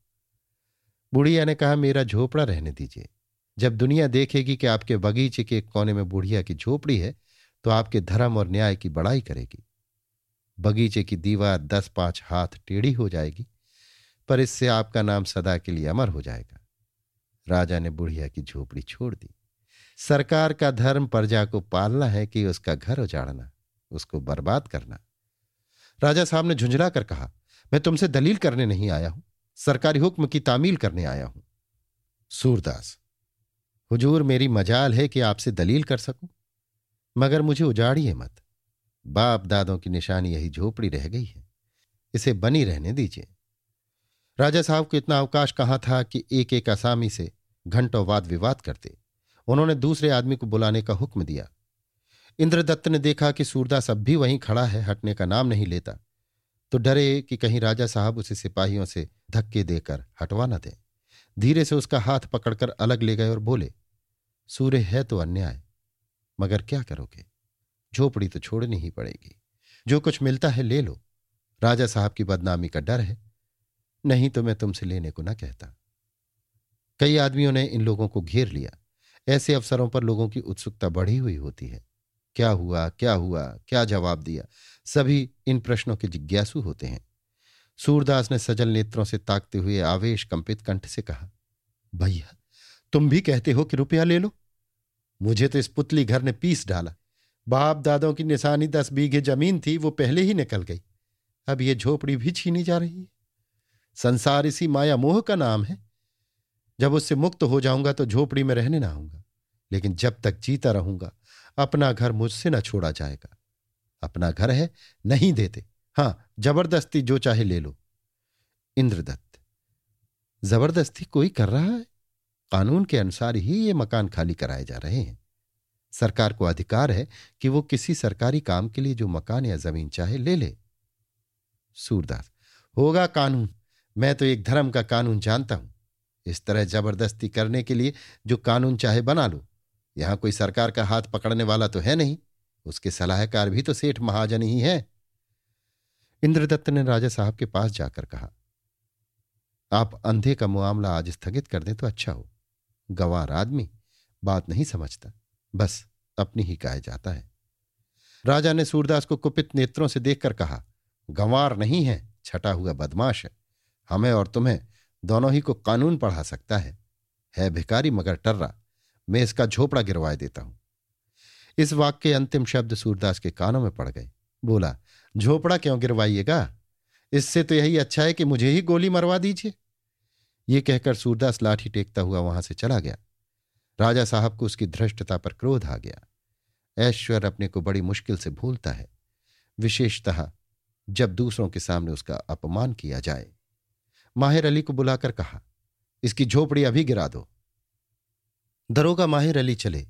बुढ़िया ने कहा, मेरा झोपड़ा रहने दीजिए। जब दुनिया देखेगी कि आपके बगीचे के कोने में बुढ़िया की झोपड़ी है तो आपके धर्म और न्याय की बड़ाई करेगी। बगीचे की दीवार दस पाँच हाथ टेढ़ी हो जाएगी, पर इससे आपका नाम सदा के लिए अमर हो जाएगा। राजा ने बुढ़िया की झोपड़ी छोड़ दी। सरकार का धर्म प्रजा को पालना है कि उसका घर उजाड़ना, उसको बर्बाद करना। राजा साहब ने झुंझला कर कहा, मैं तुमसे दलील करने नहीं आया हूँ। सरकारी हुक्म की तामील करने आया हूँ। सूरदास, हुजूर मेरी मजाल है कि आपसे दलील कर सकूँ, मगर मुझे उजाड़िए मत। बाप दादों की निशानी यही झोपड़ी रह गई है। इसे बनी रहने दीजिए। राजा साहब को इतना अवकाश कहाँ था कि एक एक आसामी से घंटों वाद विवाद करते। उन्होंने दूसरे आदमी को बुलाने का हुक्म दिया। इंद्रदत्त ने देखा कि सूरदास अब भी वहीं खड़ा है, हटने का नाम नहीं लेता। तो डरे कि कहीं राजा साहब उसे सिपाहियों से धक्के देकर हटवा न दें। धीरे से उसका हाथ पकड़कर अलग ले गए और बोले, सूर्य है तो अन्याय, मगर क्या करोगे? झोपड़ी तो छोड़नी ही पड़ेगी। जो कुछ मिलता है ले लो। राजा साहब की बदनामी का डर है। नहीं तो मैं तुमसे लेने को ना कहता। कई आदमियों ने इन लोगों को घेर लिया। ऐसे अवसरों पर लोगों की उत्सुकता बढ़ी हुई होती है। क्या हुआ? क्या हुआ? क्या जवाब दिया? सभी इन प्रश्नों के जिज्ञासु होते हैं। सूरदास ने सजल नेत्रों से ताकते हुए आवेश कंपित कंठ से कहा, भैया, तुम भी कहते हो कि रुपया ले लो। मुझे तो इस पुतली घर ने पीस डाला। बाप दादों की निशानी दस बीघे ज़मीन थी, वो पहले ही निकल गई। अब ये झोपड़ी भी छीनी जा रही है। संसार इसी माया मोह का नाम है। जब उससे मुक्त हो जाऊँगा तो झोपड़ी में रहने ना आऊँगा, लेकिन जब तक जीता रहूँगा, अपना घर मुझसे ना छोड़ा जाएगा। अपना घर है, नहीं देते। हाँ, ज़बरदस्ती जो चाहे ले लो। इंद्रदत्त, ज़बरदस्ती कोई कर रहा है? कानून के अनुसार ही ये मकान खाली कराए जा रहे हैं। सरकार को अधिकार है कि वो किसी सरकारी काम के लिए जो मकान या ज़मीन चाहे ले ले। सूरदास, होगा कानून। मैं तो एक धर्म का कानून जानता हूँ। इस तरह ज़बरदस्ती करने के लिए जो कानून चाहे बना लो। यहाँ कोई सरकार का हाथ पकड़ने वाला तो है नहीं। उसके सलाहकार भी तो सेठ महाजन ही है। इंद्रदत्त ने राजा साहब के पास जाकर कहा, आप अंधे का मामला आज स्थगित कर दें तो अच्छा हो। गंवार आदमी, बात नहीं समझता, बस अपनी ही कहा जाता है। राजा ने सूरदास को कुपित नेत्रों से देखकर कहा, गंवार नहीं है, छटा हुआ बदमाश है। हमें और तुम्हें दोनों ही को कानून पढ़ा सकता है। है भिकारी मगर टर्रा, मैं इसका झोपड़ा गिरवाए देता हूँ। इस वाक्य के अंतिम शब्द सूरदास के कानों में पड़ गए। बोला, झोपड़ा क्यों गिरवाइएगा? इससे तो यही अच्छा है कि मुझे ही गोली मरवा दीजिए। ये कहकर सूरदास लाठी टेकता हुआ वहाँ से चला गया। राजा साहब को उसकी धृष्टता पर क्रोध आ गया। ऐश्वर अपने को बड़ी मुश्किल से भूलता है। विशेषतः जब दूसरों के सामने उसका अपमान किया जाए। माहिर अली को बुलाकर कहा, इसकी झोपड़ी अभी गिरा दो। दरोगा माहिर अली चले।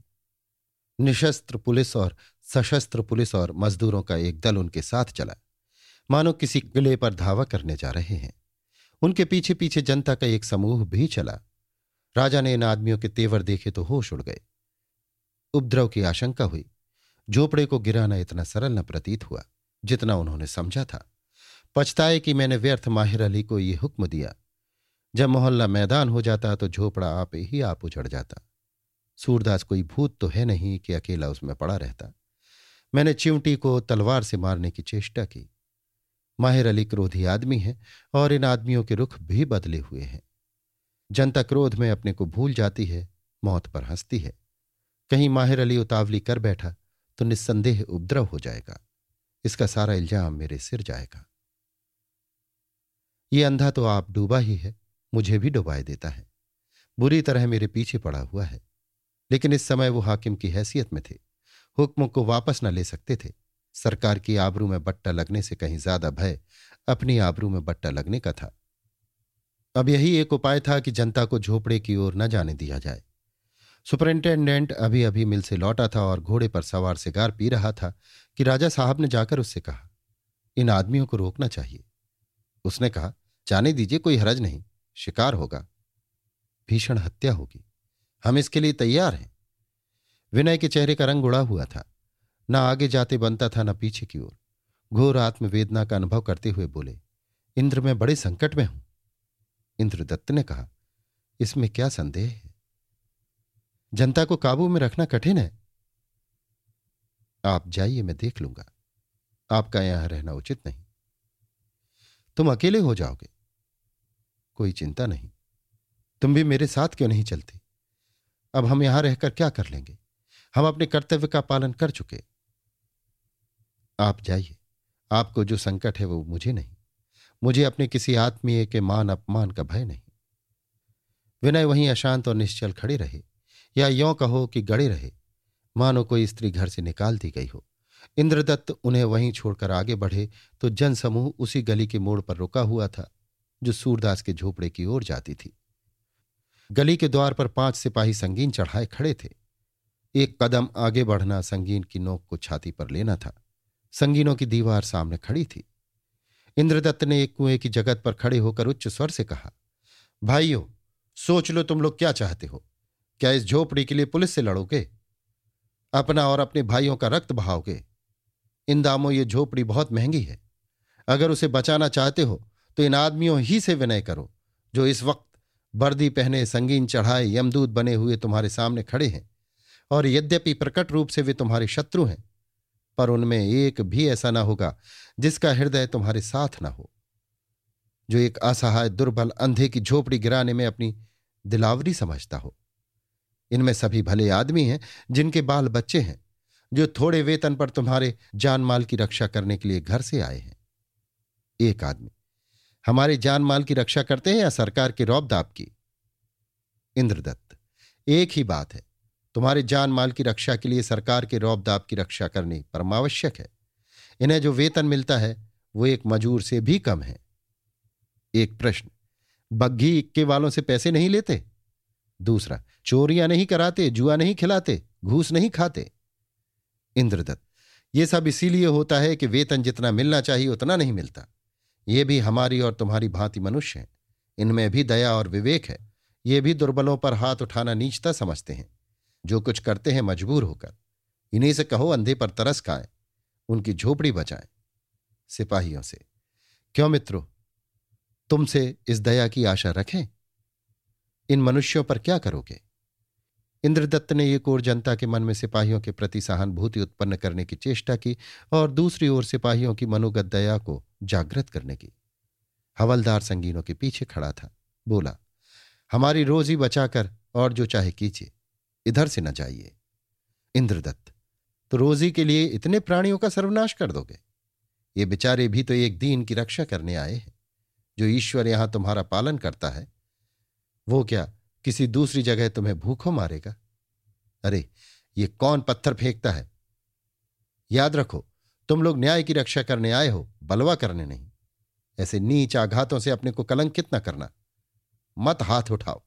निशस्त्र पुलिस और सशस्त्र पुलिस और मजदूरों का एक दल उनके साथ चला। मानो किसी किले पर धावा करने जा रहे हैं। उनके पीछे पीछे जनता का एक समूह भी चला। राजा ने इन आदमियों के तेवर देखे तो होश उड़ गए। उपद्रव की आशंका हुई। झोपड़े को गिराना इतना सरल न प्रतीत हुआ, जितना उन्होंने समझा था। पछताए कि मैंने व्यर्थ माहिर अली को ये हुक्म दिया। जब मोहल्ला मैदान हो जाता तो झोपड़ा आप ही आप उजड़ जाता। सूरदास, कोई भूत तो है नहीं कि अकेला उसमें पड़ा रहता। मैंने चिमटी को तलवार से मारने की चेष्टा की। माहिर अली क्रोधी आदमी है और इन आदमियों के रुख भी बदले हुए हैं। जनता क्रोध में अपने को भूल जाती है, मौत पर हंसती है। कहीं माहिर अली उतावली कर बैठा तो निस्संदेह उपद्रव हो जाएगा। इसका सारा इल्ज़ाम मेरे सिर जाएगा। ये अंधा तो आप डूबा ही है, मुझे भी डुबाए देता है। बुरी तरह मेरे पीछे पड़ा हुआ है। लेकिन इस समय वो हाकिम की हैसियत में थे। हुक्म को वापस न ले सकते थे। सरकार की आबरू में बट्टा लगने से कहीं ज़्यादा भय अपनी आबरू में बट्टा लगने का था। अब यही एक उपाय था कि जनता को झोपड़े की ओर न जाने दिया जाए। सुपरिंटेंडेंट अभी अभी मिल से लौटा था और घोड़े पर सवार सिगार पी रहा था कि राजा साहब ने जाकर उससे कहा, इन आदमियों को रोकना चाहिए। उसने कहा, जाने दीजिए, कोई हरज नहीं, शिकार होगा। भीषण हत्या होगी। हम इसके लिए तैयार हैं। विनय के चेहरे का रंग उड़ा हुआ था। न आगे जाते बनता था, न पीछे की ओर। घोर आत्मवेदना का अनुभव करते हुए बोले, इंद्र, मैं बड़े संकट में हूँ। इंद्रदत्त ने कहा, इसमें क्या संदेह है? जनता को काबू में रखना कठिन है। आप जाइए, मैं देख लूँगा। आपका यहाँ रहना उचित नहीं। तुम अकेले हो जाओगे। कोई चिंता नहीं। तुम भी मेरे साथ क्यों नहीं चलते? अब हम यहाँ रहकर क्या कर लेंगे? हम अपने कर्तव्य का पालन कर चुके। आप जाइए। आपको जो संकट है वो मुझे नहीं। मुझे अपने किसी आत्मीय के मान अपमान का भय नहीं। विनय वहीं अशांत और निश्चल खड़े रहे। या यों कहो कि गड़े रहे। मानो कोई स्त्री घर से निकाल दी गई हो। इंद्रदत्त उन्हें वहीं छोड़कर आगे बढ़े तो जनसमूह उसी गली के मोड़ पर रुका हुआ था, जो सूरदास के झोपड़े की ओर जाती थी। गली के द्वार पर पाँच सिपाही संगीन चढ़ाए खड़े थे। एक कदम आगे बढ़ना संगीन की नोक को छाती पर लेना था। संगीनों की दीवार सामने खड़ी थी। इंद्रदत्त ने एक कुएँ की जगत पर खड़े होकर उच्च स्वर से कहा, भाइयों, सोच लो तुम लोग क्या चाहते हो। क्या इस झोपड़ी के लिए पुलिस से लड़ोगे? अपना और अपने भाइयों का रक्त बहाओगे? इन दामों ये झोपड़ी बहुत महँगी है। अगर उसे बचाना चाहते हो तो इन आदमियों ही से विनय करो, जो इस वक्त वर्दी पहने, संगीन चढ़ाए, यमदूत बने हुए तुम्हारे सामने खड़े हैं, और यद्यपि प्रकट रूप से वे तुम्हारे शत्रु हैं, पर उनमें एक भी ऐसा ना होगा जिसका हृदय तुम्हारे साथ ना हो। जो एक असहाय, दुर्बल, अंधे की झोपड़ी गिराने में अपनी दिलावरी समझता हो। इनमें सभी भले आदमी हैं, जिनके बाल बच्चे हैं, जो थोड़े वेतन पर तुम्हारे जान माल की रक्षा करने के लिए घर से आए हैं। एक आदमी। हमारे जान माल की रक्षा करते हैं या सरकार के रौबदाब की? इंद्रदत्त, एक ही बात है, तुम्हारे जान माल की रक्षा के लिए सरकार के रौबदाब की रक्षा करनी परमावश्यक है। इन्हें जो वेतन मिलता है, वो एक मजूर से भी कम है। एक प्रश्न, बग्घी इक्के वालों से पैसे नहीं लेते? दूसरा, चोरियाँ नहीं कराते, जुआ नहीं खिलाते, घूस नहीं खाते? इंद्रदत्त, ये सब इसीलिए होता है कि वेतन जितना मिलना चाहिए, उतना नहीं मिलता। ये भी हमारी और तुम्हारी भांति मनुष्य हैं। इनमें भी दया और विवेक है। ये भी दुर्बलों पर हाथ उठाना नीचता समझते हैं। जो कुछ करते हैं मजबूर होकर। इन्हीं से कहो अंधे पर तरस खाएँ, उनकी झोपड़ी बचाएँ। सिपाहियों से, क्यों मित्रों? तुमसे इस दया की आशा रखें। इन मनुष्यों पर क्या करोगे? इंद्रदत्त ने एक ओर जनता के मन में सिपाहियों के प्रति सहानुभूति उत्पन्न करने की चेष्टा की और दूसरी ओर सिपाहियों की मनोगत दया को जागृत करने की। हवलदार संगीनों के पीछे खड़ा था। बोला, हमारी रोजी बचाकर और जो चाहे कीजिए, इधर से न जाइए। इंद्रदत्त तो रोजी के लिए इतने प्राणियों का सर्वनाश कर दोगे? ये बेचारे भी तो एक दीन की रक्षा करने आए हैं। जो ईश्वर यहाँ तुम्हारा पालन करता है, वो क्या किसी दूसरी जगह तुम्हें भूखों मारेगा? अरे, ये कौन पत्थर फेंकता है? याद रखो तुम लोग न्याय की रक्षा करने आए हो, बलवा करने नहीं। ऐसे नीच आघातों से अपने को कलंकित न करना। मत हाथ उठाओ।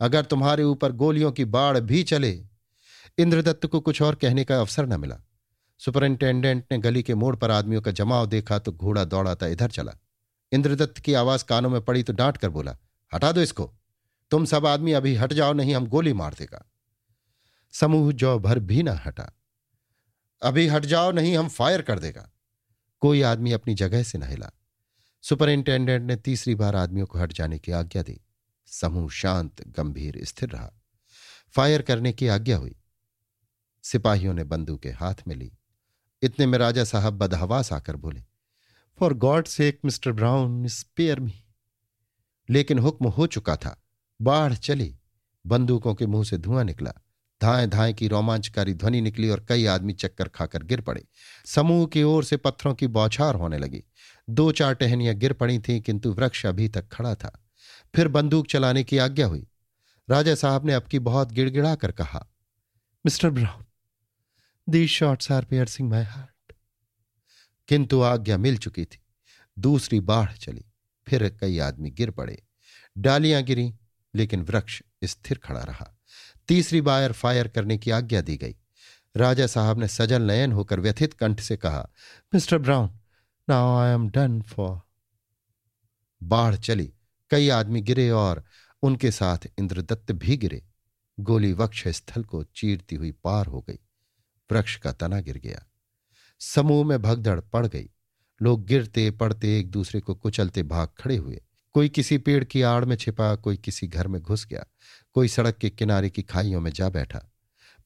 अगर तुम्हारे ऊपर गोलियों की बाढ़ भी चले, इंद्रदत्त को कुछ और कहने का अवसर न मिला। सुपरिंटेंडेंट ने गली के मोड़ पर आदमियों का जमाव देखा तो घोड़ा दौड़ाता इधर चला। इंद्रदत्त की आवाज़ कानों में पड़ी तो डांट कर बोला, हटा दो इसको। तुम सब आदमी अभी हट जाओ, नहीं हम गोली मार देगा। समूह जौ भर भी ना हटा। अभी हट जाओ, नहीं हम फायर कर देगा। कोई आदमी अपनी जगह से न हिला सुपरिंटेंडेंट ने तीसरी बार आदमियों को हट जाने की आज्ञा दी। समूह शांत, गंभीर, स्थिर रहा। फायर करने की आज्ञा हुई। सिपाहियों ने बंदूकें हाथ में ली। इतने में राजा साहब बदहवास आकर बोले for God sake mister Brown spare me लेकिन हुक्म हो चुका था। बाढ़ चली। बंदूकों के मुँह से धुआँ निकला। धाएँ धाएँ की रोमांचकारी ध्वनि निकली और कई आदमी चक्कर खाकर गिर पड़े। समूह की ओर से पत्थरों की बौछार होने लगी। दो चार टहनियाँ गिर पड़ी थीं, किंतु वृक्ष अभी तक खड़ा था। फिर बंदूक चलाने की आज्ञा हुई। राजा साहब ने अब की बहुत गिड़गिड़ा कर कहा, mister Brown the shots are piercing my heart किंतु आज्ञा मिल चुकी थी। दूसरी बाढ़ चली। फिर कई आदमी गिर पड़े। डालियाँ गिरी, लेकिन वृक्ष स्थिर खड़ा रहा। तीसरी बार फायर करने की आज्ञा दी गई। राजा साहब ने सजल नयन होकर व्यथित कंठ से कहा, mister Brown now I am done for बाढ़ चली। कई आदमी गिरे और उनके साथ इंद्रदत्त भी गिरे। गोली वक्ष स्थल को चीरती हुई पार हो गई। वृक्ष का तना गिर गया। समूह में भगदड़ पड़ गई। लोग गिरते पड़ते एक दूसरे को कुचलते भाग खड़े हुए। कोई किसी पेड़ की आड़ में छिपा, कोई किसी घर में घुस गया। कोई सड़क के किनारे की खाइयों में जा बैठा,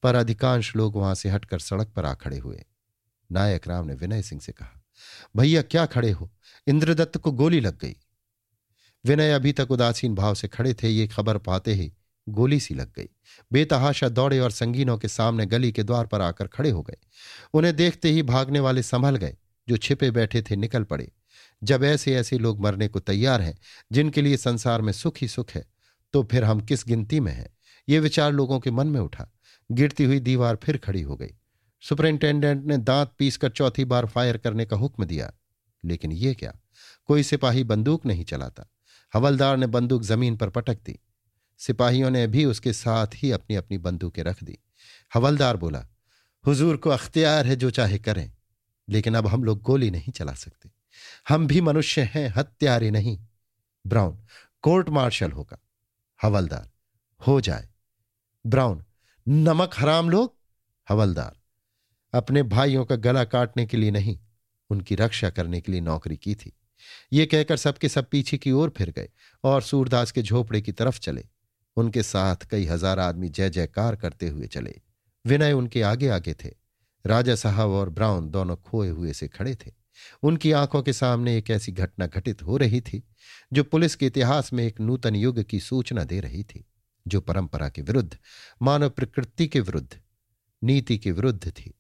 पर अधिकांश लोग वहाँ से हटकर सड़क पर आ खड़े हुए। नायक राम ने विनय सिंह से कहा, भैया, क्या खड़े हो? इंद्रदत्त को गोली लग गई। विनय अभी तक उदासीन भाव से खड़े थे, ये खबर पाते ही गोली सी लग गई। बेतहाशा दौड़े और संगीनों के सामने गली के द्वार पर आकर खड़े हो गए। उन्हें देखते ही भागने वाले संभल गए, जो छिपे बैठे थे निकल पड़े। जब ऐसे ऐसे लोग मरने को तैयार हैं, जिनके लिए संसार में सुख ही सुख है तो फिर हम किस गिनती में हैं? ये विचार लोगों के मन में उठा। गिरती हुई दीवार फिर खड़ी हो गई। सुपरिंटेंडेंट ने दांत पीसकर चौथी बार फायर करने का हुक्म दिया। लेकिन ये क्या? कोई सिपाही बंदूक नहीं चलाता। हवलदार ने बंदूक ज़मीन पर पटक दी सिपाहियों ने भी उसके साथ ही अपनी अपनी बंदूकें रख दी। हवलदार बोला, हुजूर को अख्तियार है जो चाहे करें, लेकिन अब हम लोग गोली नहीं चला सकते। हम भी मनुष्य हैं, हत्यारे नहीं। ब्राउन, कोर्ट मार्शल होगा। हवलदार। हो जाए। ब्राउन, नमक हराम लोग, हवलदार। अपने भाइयों का गला काटने के लिए नहीं, उनकी रक्षा करने के लिए नौकरी की थी। ये कहकर सबके सब पीछे की ओर फिर गए और सूरदास के झोपड़े की तरफ़ चले। उनके साथ कई हज़ार आदमी जय जयकार करते हुए चले। विनय उनके आगे आगे थे। राजा साहब और ब्राउन दोनों खोए हुए से खड़े थे। उनकी आँखों के सामने एक ऐसी घटना घटित हो रही थी, जो पुलिस के इतिहास में एक नूतन युग की सूचना दे रही थी, जो परंपरा के विरुद्ध, मानव प्रकृति के विरुद्ध, नीति के विरुद्ध थी।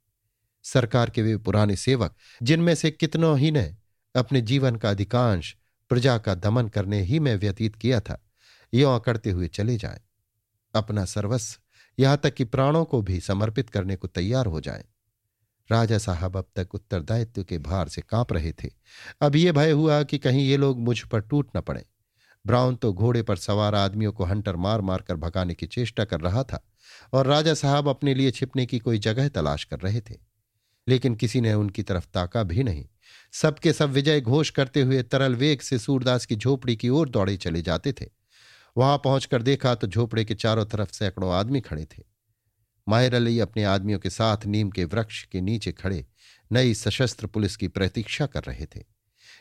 सरकार के वे पुराने सेवक, जिनमें से कितनों ही ने अपने जीवन का अधिकांश प्रजा का दमन करने ही में व्यतीत किया था, यों करते हुए चले जाएँ। अपना सर्वस्व यहाँ तक कि प्राणों को भी समर्पित करने को तैयार हो जाएँ। राजा साहब अब तक उत्तरदायित्व के भार से काँप रहे थे। अब ये भय हुआ कि कहीं ये लोग मुझ पर टूट न पड़े। ब्राउन तो घोड़े पर सवार आदमियों को हंटर मार मार कर भगाने की चेष्टा कर रहा था और राजा साहब अपने लिए छिपने की कोई जगह तलाश कर रहे थे। लेकिन किसी ने उनकी तरफ़ ताका भी नहीं। सबके सब विजय घोष करते हुए तरल वेग से सूरदास की झोपड़ी की ओर दौड़े चले जाते थे। वहाँ पहुंचकर देखा तो झोपड़े के चारों तरफ़ सैकड़ों आदमी खड़े थे। माहिर अली अपने आदमियों के साथ नीम के वृक्ष के नीचे खड़े नई सशस्त्र पुलिस की प्रतीक्षा कर रहे थे।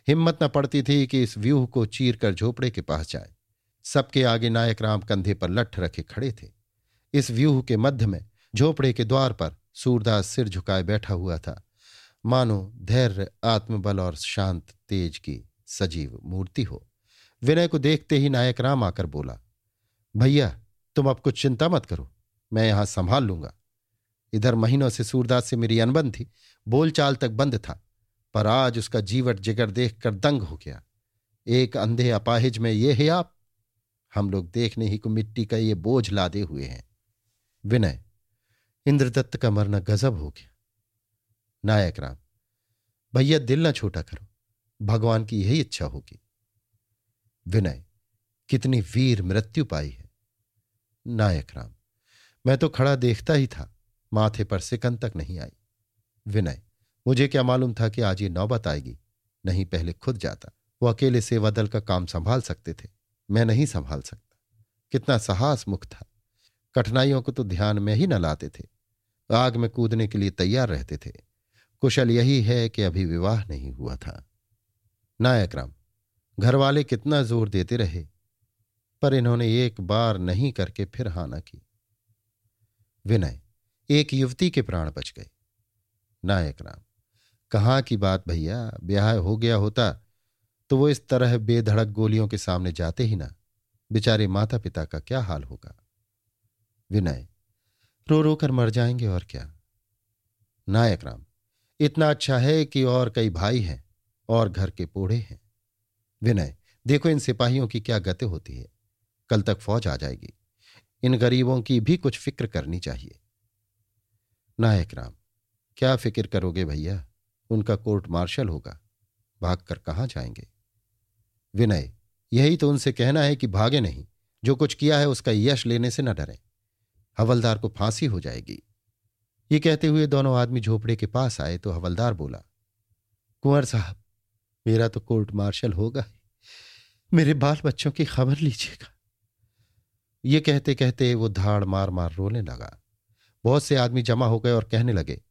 हिम्मत न पड़ती थी कि इस व्यूह को चीर कर झोपड़े के पास जाए। सबके आगे नायक राम कंधे पर लठ रखे खड़े थे। इस व्यूह के मध्य में झोपड़े के द्वार पर सूरदास सिर झुकाए बैठा हुआ था। मानो धैर्य, आत्मबल और शांत, तेज की सजीव मूर्ति हो। विनय को देखते ही नायक राम आकर बोला, भैया, तुम अब कुछ चिंता मत करो। मैं यहाँ संभाल लूँगा। इधर महीनों से सूरदास से मेरी अनबन थी, बोलचाल तक बंद था, पर आज उसका जीवट जिगर देखकर दंग हो गया। एक अंधे अपाहिज में ये है आप? हम लोग देखने ही को मिट्टी का ये बोझ लादे हुए हैं। विनय, इंद्रदत्त का मरना गजब हो गया। नायक राम, भैया दिल ना छोटा करो, भगवान की यही इच्छा होगी। विनय, कितनी वीर मृत्यु पाई है। नायक राम मैं तो खड़ा देखता ही था, माथे पर सिकन तक नहीं आई। विनय, मुझे क्या मालूम था कि आज ये नौबत आएगी? नहीं, पहले खुद जाता। वो अकेले सेवा दल का काम संभाल सकते थे। मैं नहीं संभाल सकता। कितना साहस मुख था। कठिनाइयों को तो ध्यान में ही न लाते थे। आग में कूदने के लिए तैयार रहते थे। कुशल यही है कि अभी विवाह नहीं हुआ था। नायक राम घर वाले कितना ज़ोर देते रहे। पर इन्होंने एक बार नहीं करके फिर हाना की। विनय, एक युवती के प्राण बच गए। नायक राम, कहाँ की बात भैया? ब्याह हो गया होता तो वो इस तरह बेधड़क गोलियों के सामने जाते ही ना। बेचारे माता पिता का क्या हाल होगा? विनय, रो रो कर मर जाएँगे और क्या? नायक राम, इतना अच्छा है कि और कई भाई हैं, और घर के पोढ़े हैं। विनय, देखो इन सिपाहियों की क्या गति होती है। कल तक फौज आ जाएगी। इन गरीबों की भी कुछ फ़िक्र करनी चाहिए। नायक राम, क्या फ़िक्र करोगे भैया? उनका कोर्ट मार्शल होगा। भाग कर कहाँ जाएँगे? विनय, यही तो उनसे कहना है कि भागे नहीं। जो कुछ किया है उसका यश लेने से न डरें। हवलदार को फांसी हो जाएगी। ये कहते हुए दोनों आदमी झोपड़े के पास आए तो हवलदार बोला, कुंवर साहब, मेरा तो कोर्ट मार्शल होगा। मेरे बाल बच्चों की खबर लीजिएगा। ये कहते कहते वो धाड़ मार मार रोने लगा। बहुत से आदमी जमा हो गए और कहने लगे,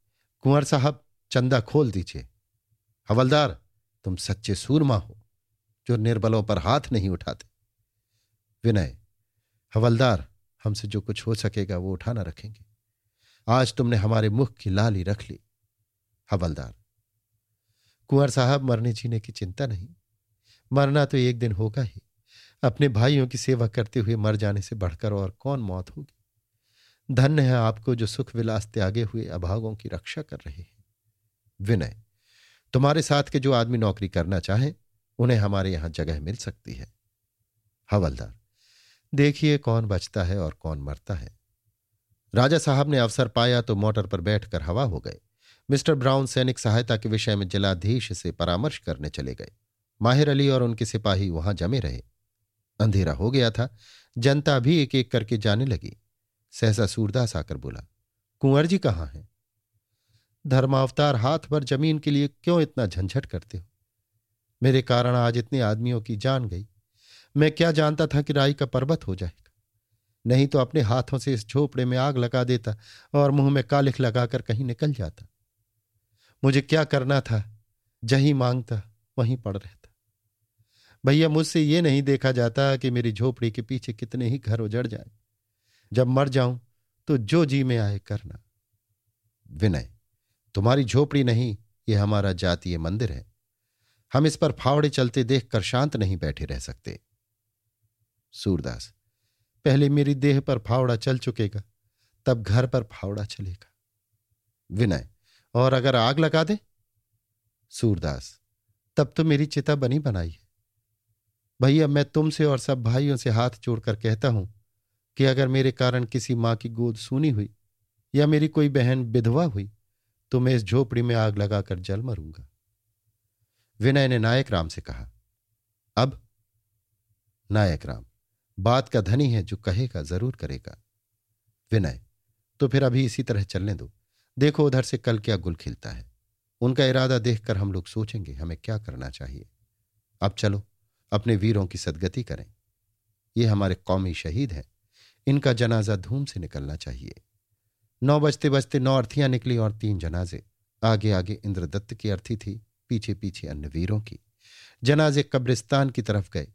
कुंवर साहब, चंदा खोल दीजिए। हवलदार, तुम सच्चे सूरमा हो, जो निर्बलों पर हाथ नहीं उठाते। विनय, हवलदार, हमसे जो कुछ हो सकेगा वो उठाना रखेंगे। आज तुमने हमारे मुख की लाली रख ली, हवलदार। कुंवर साहब, मरने जीने की चिंता नहीं। मरना तो एक दिन होगा ही। अपने भाइयों की सेवा करते हुए मर जाने से बढ़कर और कौन मौत होगी? धन्य है आपको जो सुख विलास त्यागे हुए अभागों की रक्षा कर रहे हैं। विनय, तुम्हारे साथ के जो आदमी नौकरी करना चाहे, उन्हें हमारे यहाँ जगह मिल सकती है। हवलदार, देखिए कौन बचता है और कौन मरता है। राजा साहब ने अवसर पाया तो मोटर पर बैठकर हवा हो गए मिस्टर ब्राउन सैनिक सहायता के विषय में जिलाधीश से परामर्श करने चले गए। माहिर अली और उनके सिपाही वहाँ जमे रहे। अंधेरा हो गया था। जनता भी एक एक करके जाने लगी। सहसा सूरदास आकर बोला, कुंवर जी कहाँ हैं? धर्मावतार हाथ भर ज़मीन के लिए क्यों इतना झंझट करते हो? मेरे कारण आज इतने आदमियों की जान गई। मैं क्या जानता था कि राई का पर्वत हो जाएगा? नहीं तो अपने हाथों से इस झोपड़े में आग लगा देता और मुँह में कालिख लगाकर कहीं निकल जाता। मुझे क्या करना था? जही माँगता, वहीं पड़ रहता। भैया मुझसे ये नहीं देखा जाता कि मेरी झोपड़ी के पीछे कितने ही घर उजड़ जाए। जब मर जाऊँ तो जो जी में आए करना। विनय, तुम्हारी झोपड़ी नहीं, ये हमारा जातीय मंदिर है। हम इस पर फावड़े चलते देखकर शांत नहीं बैठे रह सकते। सूरदास, पहले मेरी देह पर फावड़ा चल चुकेगा, तब घर पर फावड़ा चलेगा। विनय, और अगर आग लगा दे? सूरदास, तब तो मेरी चिता बनी बनाई है। भैया, मैं तुमसे और सब भाइयों से हाथ जोड़कर कहता हूँ कि अगर मेरे कारण किसी माँ की गोद सूनी हुई या मेरी कोई बहन विधवा हुई तो मैं इस झोपड़ी में आग लगाकर जल मरूँगा। विनय ने नायक राम से कहा, अब, नायक राम, बात का धनी है जो कहेगा ज़रूर करेगा। विनय तो फिर अभी इसी तरह चलने दो। देखो उधर से कल क्या गुल खिलता है। उनका इरादा देखकर हम लोग सोचेंगे, हमें क्या करना चाहिए। अब चलो। अपने वीरों की सदगति करें। ये हमारे कौमी शहीद हैं। इनका जनाजा धूम से निकलना चाहिए। नौ बजते बजते नौ अर्थियाँ निकली और तीन जनाजे। आगे आगे इंद्रदत्त की अर्थी थी, पीछे पीछे अन्य वीरों की। जनाजे कब्रिस्तान की तरफ़ गए।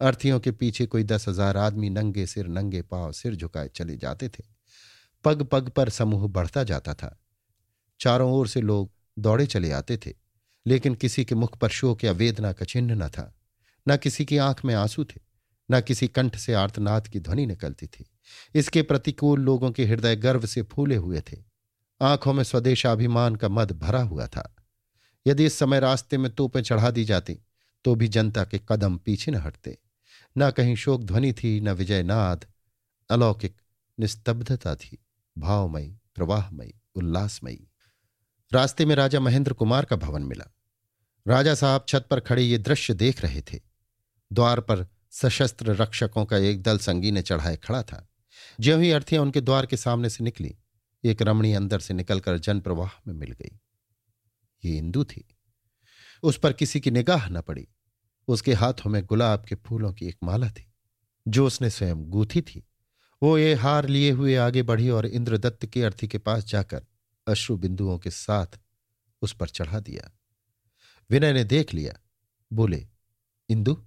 अर्थियों के पीछे कोई दस हज़ार आदमी नंगे सिर, नंगे पाँव, सिर झुकाए चले जाते थे। पग पग पर समूह बढ़ता जाता था। चारों ओर से लोग दौड़े चले आते थे। लेकिन किसी के मुख पर शोक या वेदना का चिन्ह न था। न किसी की आँख में आँसू थे, न किसी कंठ से आर्तनाद की ध्वनि निकलती थी। इसके प्रतिकूल लोगों के हृदय गर्व से फूले हुए थे। आँखों में स्वदेशाभिमान का मद भरा हुआ था। यदि इस समय रास्ते में तोपें चढ़ा दी जाती तो भी जनता के कदम पीछे न हटते। न कहीं शोक ध्वनि थी, न विजयनाद अलौकिक निस्तब्धता थी, भावमयी, प्रवाहमयी, उल्लासमयी। रास्ते में राजा महेंद्र कुमार का भवन मिला। राजा साहब छत पर खड़े ये दृश्य देख रहे थे। द्वार पर सशस्त्र रक्षकों का एक दल संगी ने चढ़ाए खड़ा था। ज्यों ही अर्थियाँ उनके द्वार के सामने से निकली, एक रमणी अंदर से निकलकर जन प्रवाह में मिल गई। ये इंदु थी। उस पर किसी की निगाह न पड़ी। उसके हाथों में गुलाब के फूलों की एक माला थी, जो उसने स्वयं गूथी थी। वो ये हार लिए हुए आगे बढ़ी और इंद्रदत्त की अर्थी के पास जाकर अश्रु बिंदुओं के साथ उस पर चढ़ा दिया। विनय ने देख लिया, बोले, इंदु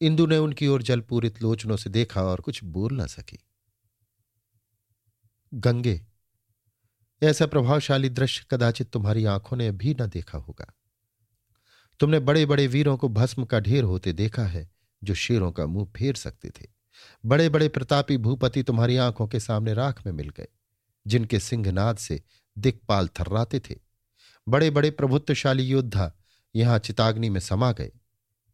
इंदु ने उनकी ओर जलपूरित लोचनों से देखा और कुछ बोल न सकी। गंगे, ऐसा प्रभावशाली दृश्य कदाचित तुम्हारी आँखों ने भी न देखा होगा। तुमने बड़े बड़े वीरों को भस्म का ढेर होते देखा है, जो शेरों का मुँह फेर सकते थे। बड़े बड़े प्रतापी भूपति तुम्हारी आँखों के सामने राख में मिल गए, जिनके सिंहनाद से दिक्पाल थर्राते थे। बड़े बड़े प्रभुत्वशाली योद्धा यहाँ चिताग्नि में समा गए।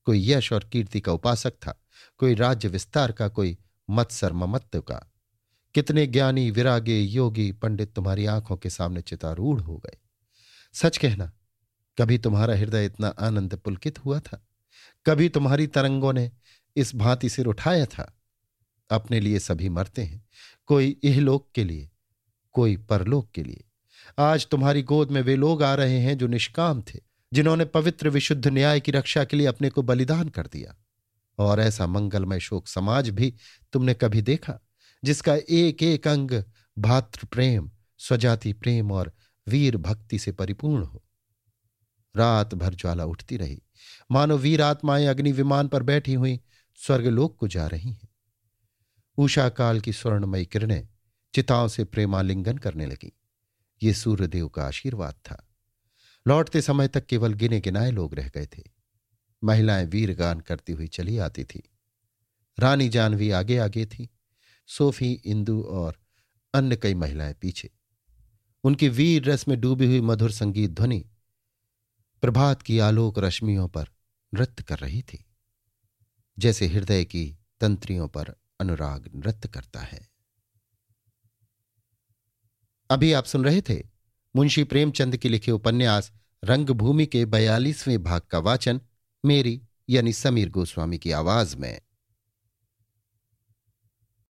कोई यश और कीर्ति का उपासक था, कोई राज्य विस्तार का, कोई मत्सर ममत्व का। कितने ज्ञानी, विरागे, योगी, पंडित तुम्हारी आँखों के सामने चितारूढ़ हो गए। सच कहना, कभी तुम्हारा हृदय इतना आनंद पुलकित हुआ था? कभी तुम्हारी तरंगों ने इस भांति सिर उठाया था? अपने लिए सभी मरते हैं, कोई इहलोक के लिए, कोई परलोक के लिए। आज तुम्हारी गोद में वे लोग आ रहे हैं जो निष्काम थे जिन्होंने पवित्र विशुद्ध न्याय की रक्षा के लिए अपने को बलिदान कर दिया। और ऐसा मंगलमय शोक समाज भी तुमने कभी देखा, जिसका एक एक अंग भातृ प्रेम, स्वजाति प्रेम और वीर भक्ति से परिपूर्ण हो। रात भर ज्वाला उठती रही। मानो वीर आत्माएँ अग्नि विमान पर बैठी हुई, स्वर्गलोक को जा रही हैं। उषा काल की स्वर्णमयी किरणें चिताओं से प्रेमालिंगन करने लगी। ये सूर्यदेव का आशीर्वाद था। लौटते समय तक केवल गिने गिनाए लोग रह गए थे। महिलाएँ वीर गान करती हुई चली आती थी। रानी जानवी आगे आगे थी। सोफी, इंदु और अन्य कई महिलाएँ पीछे। उनकी वीर रस में डूबी हुई मधुर संगीत ध्वनि प्रभात की आलोक रश्मियों पर नृत्य कर रही थी। जैसे हृदय की तंत्रियों पर अनुराग नृत्य करता है। अभी आप सुन रहे थे मुंशी प्रेमचंद के लिखे उपन्यास रंगभूमि के बयालीसवें भाग का वाचन मेरी यानी समीर गोस्वामी की आवाज़ में।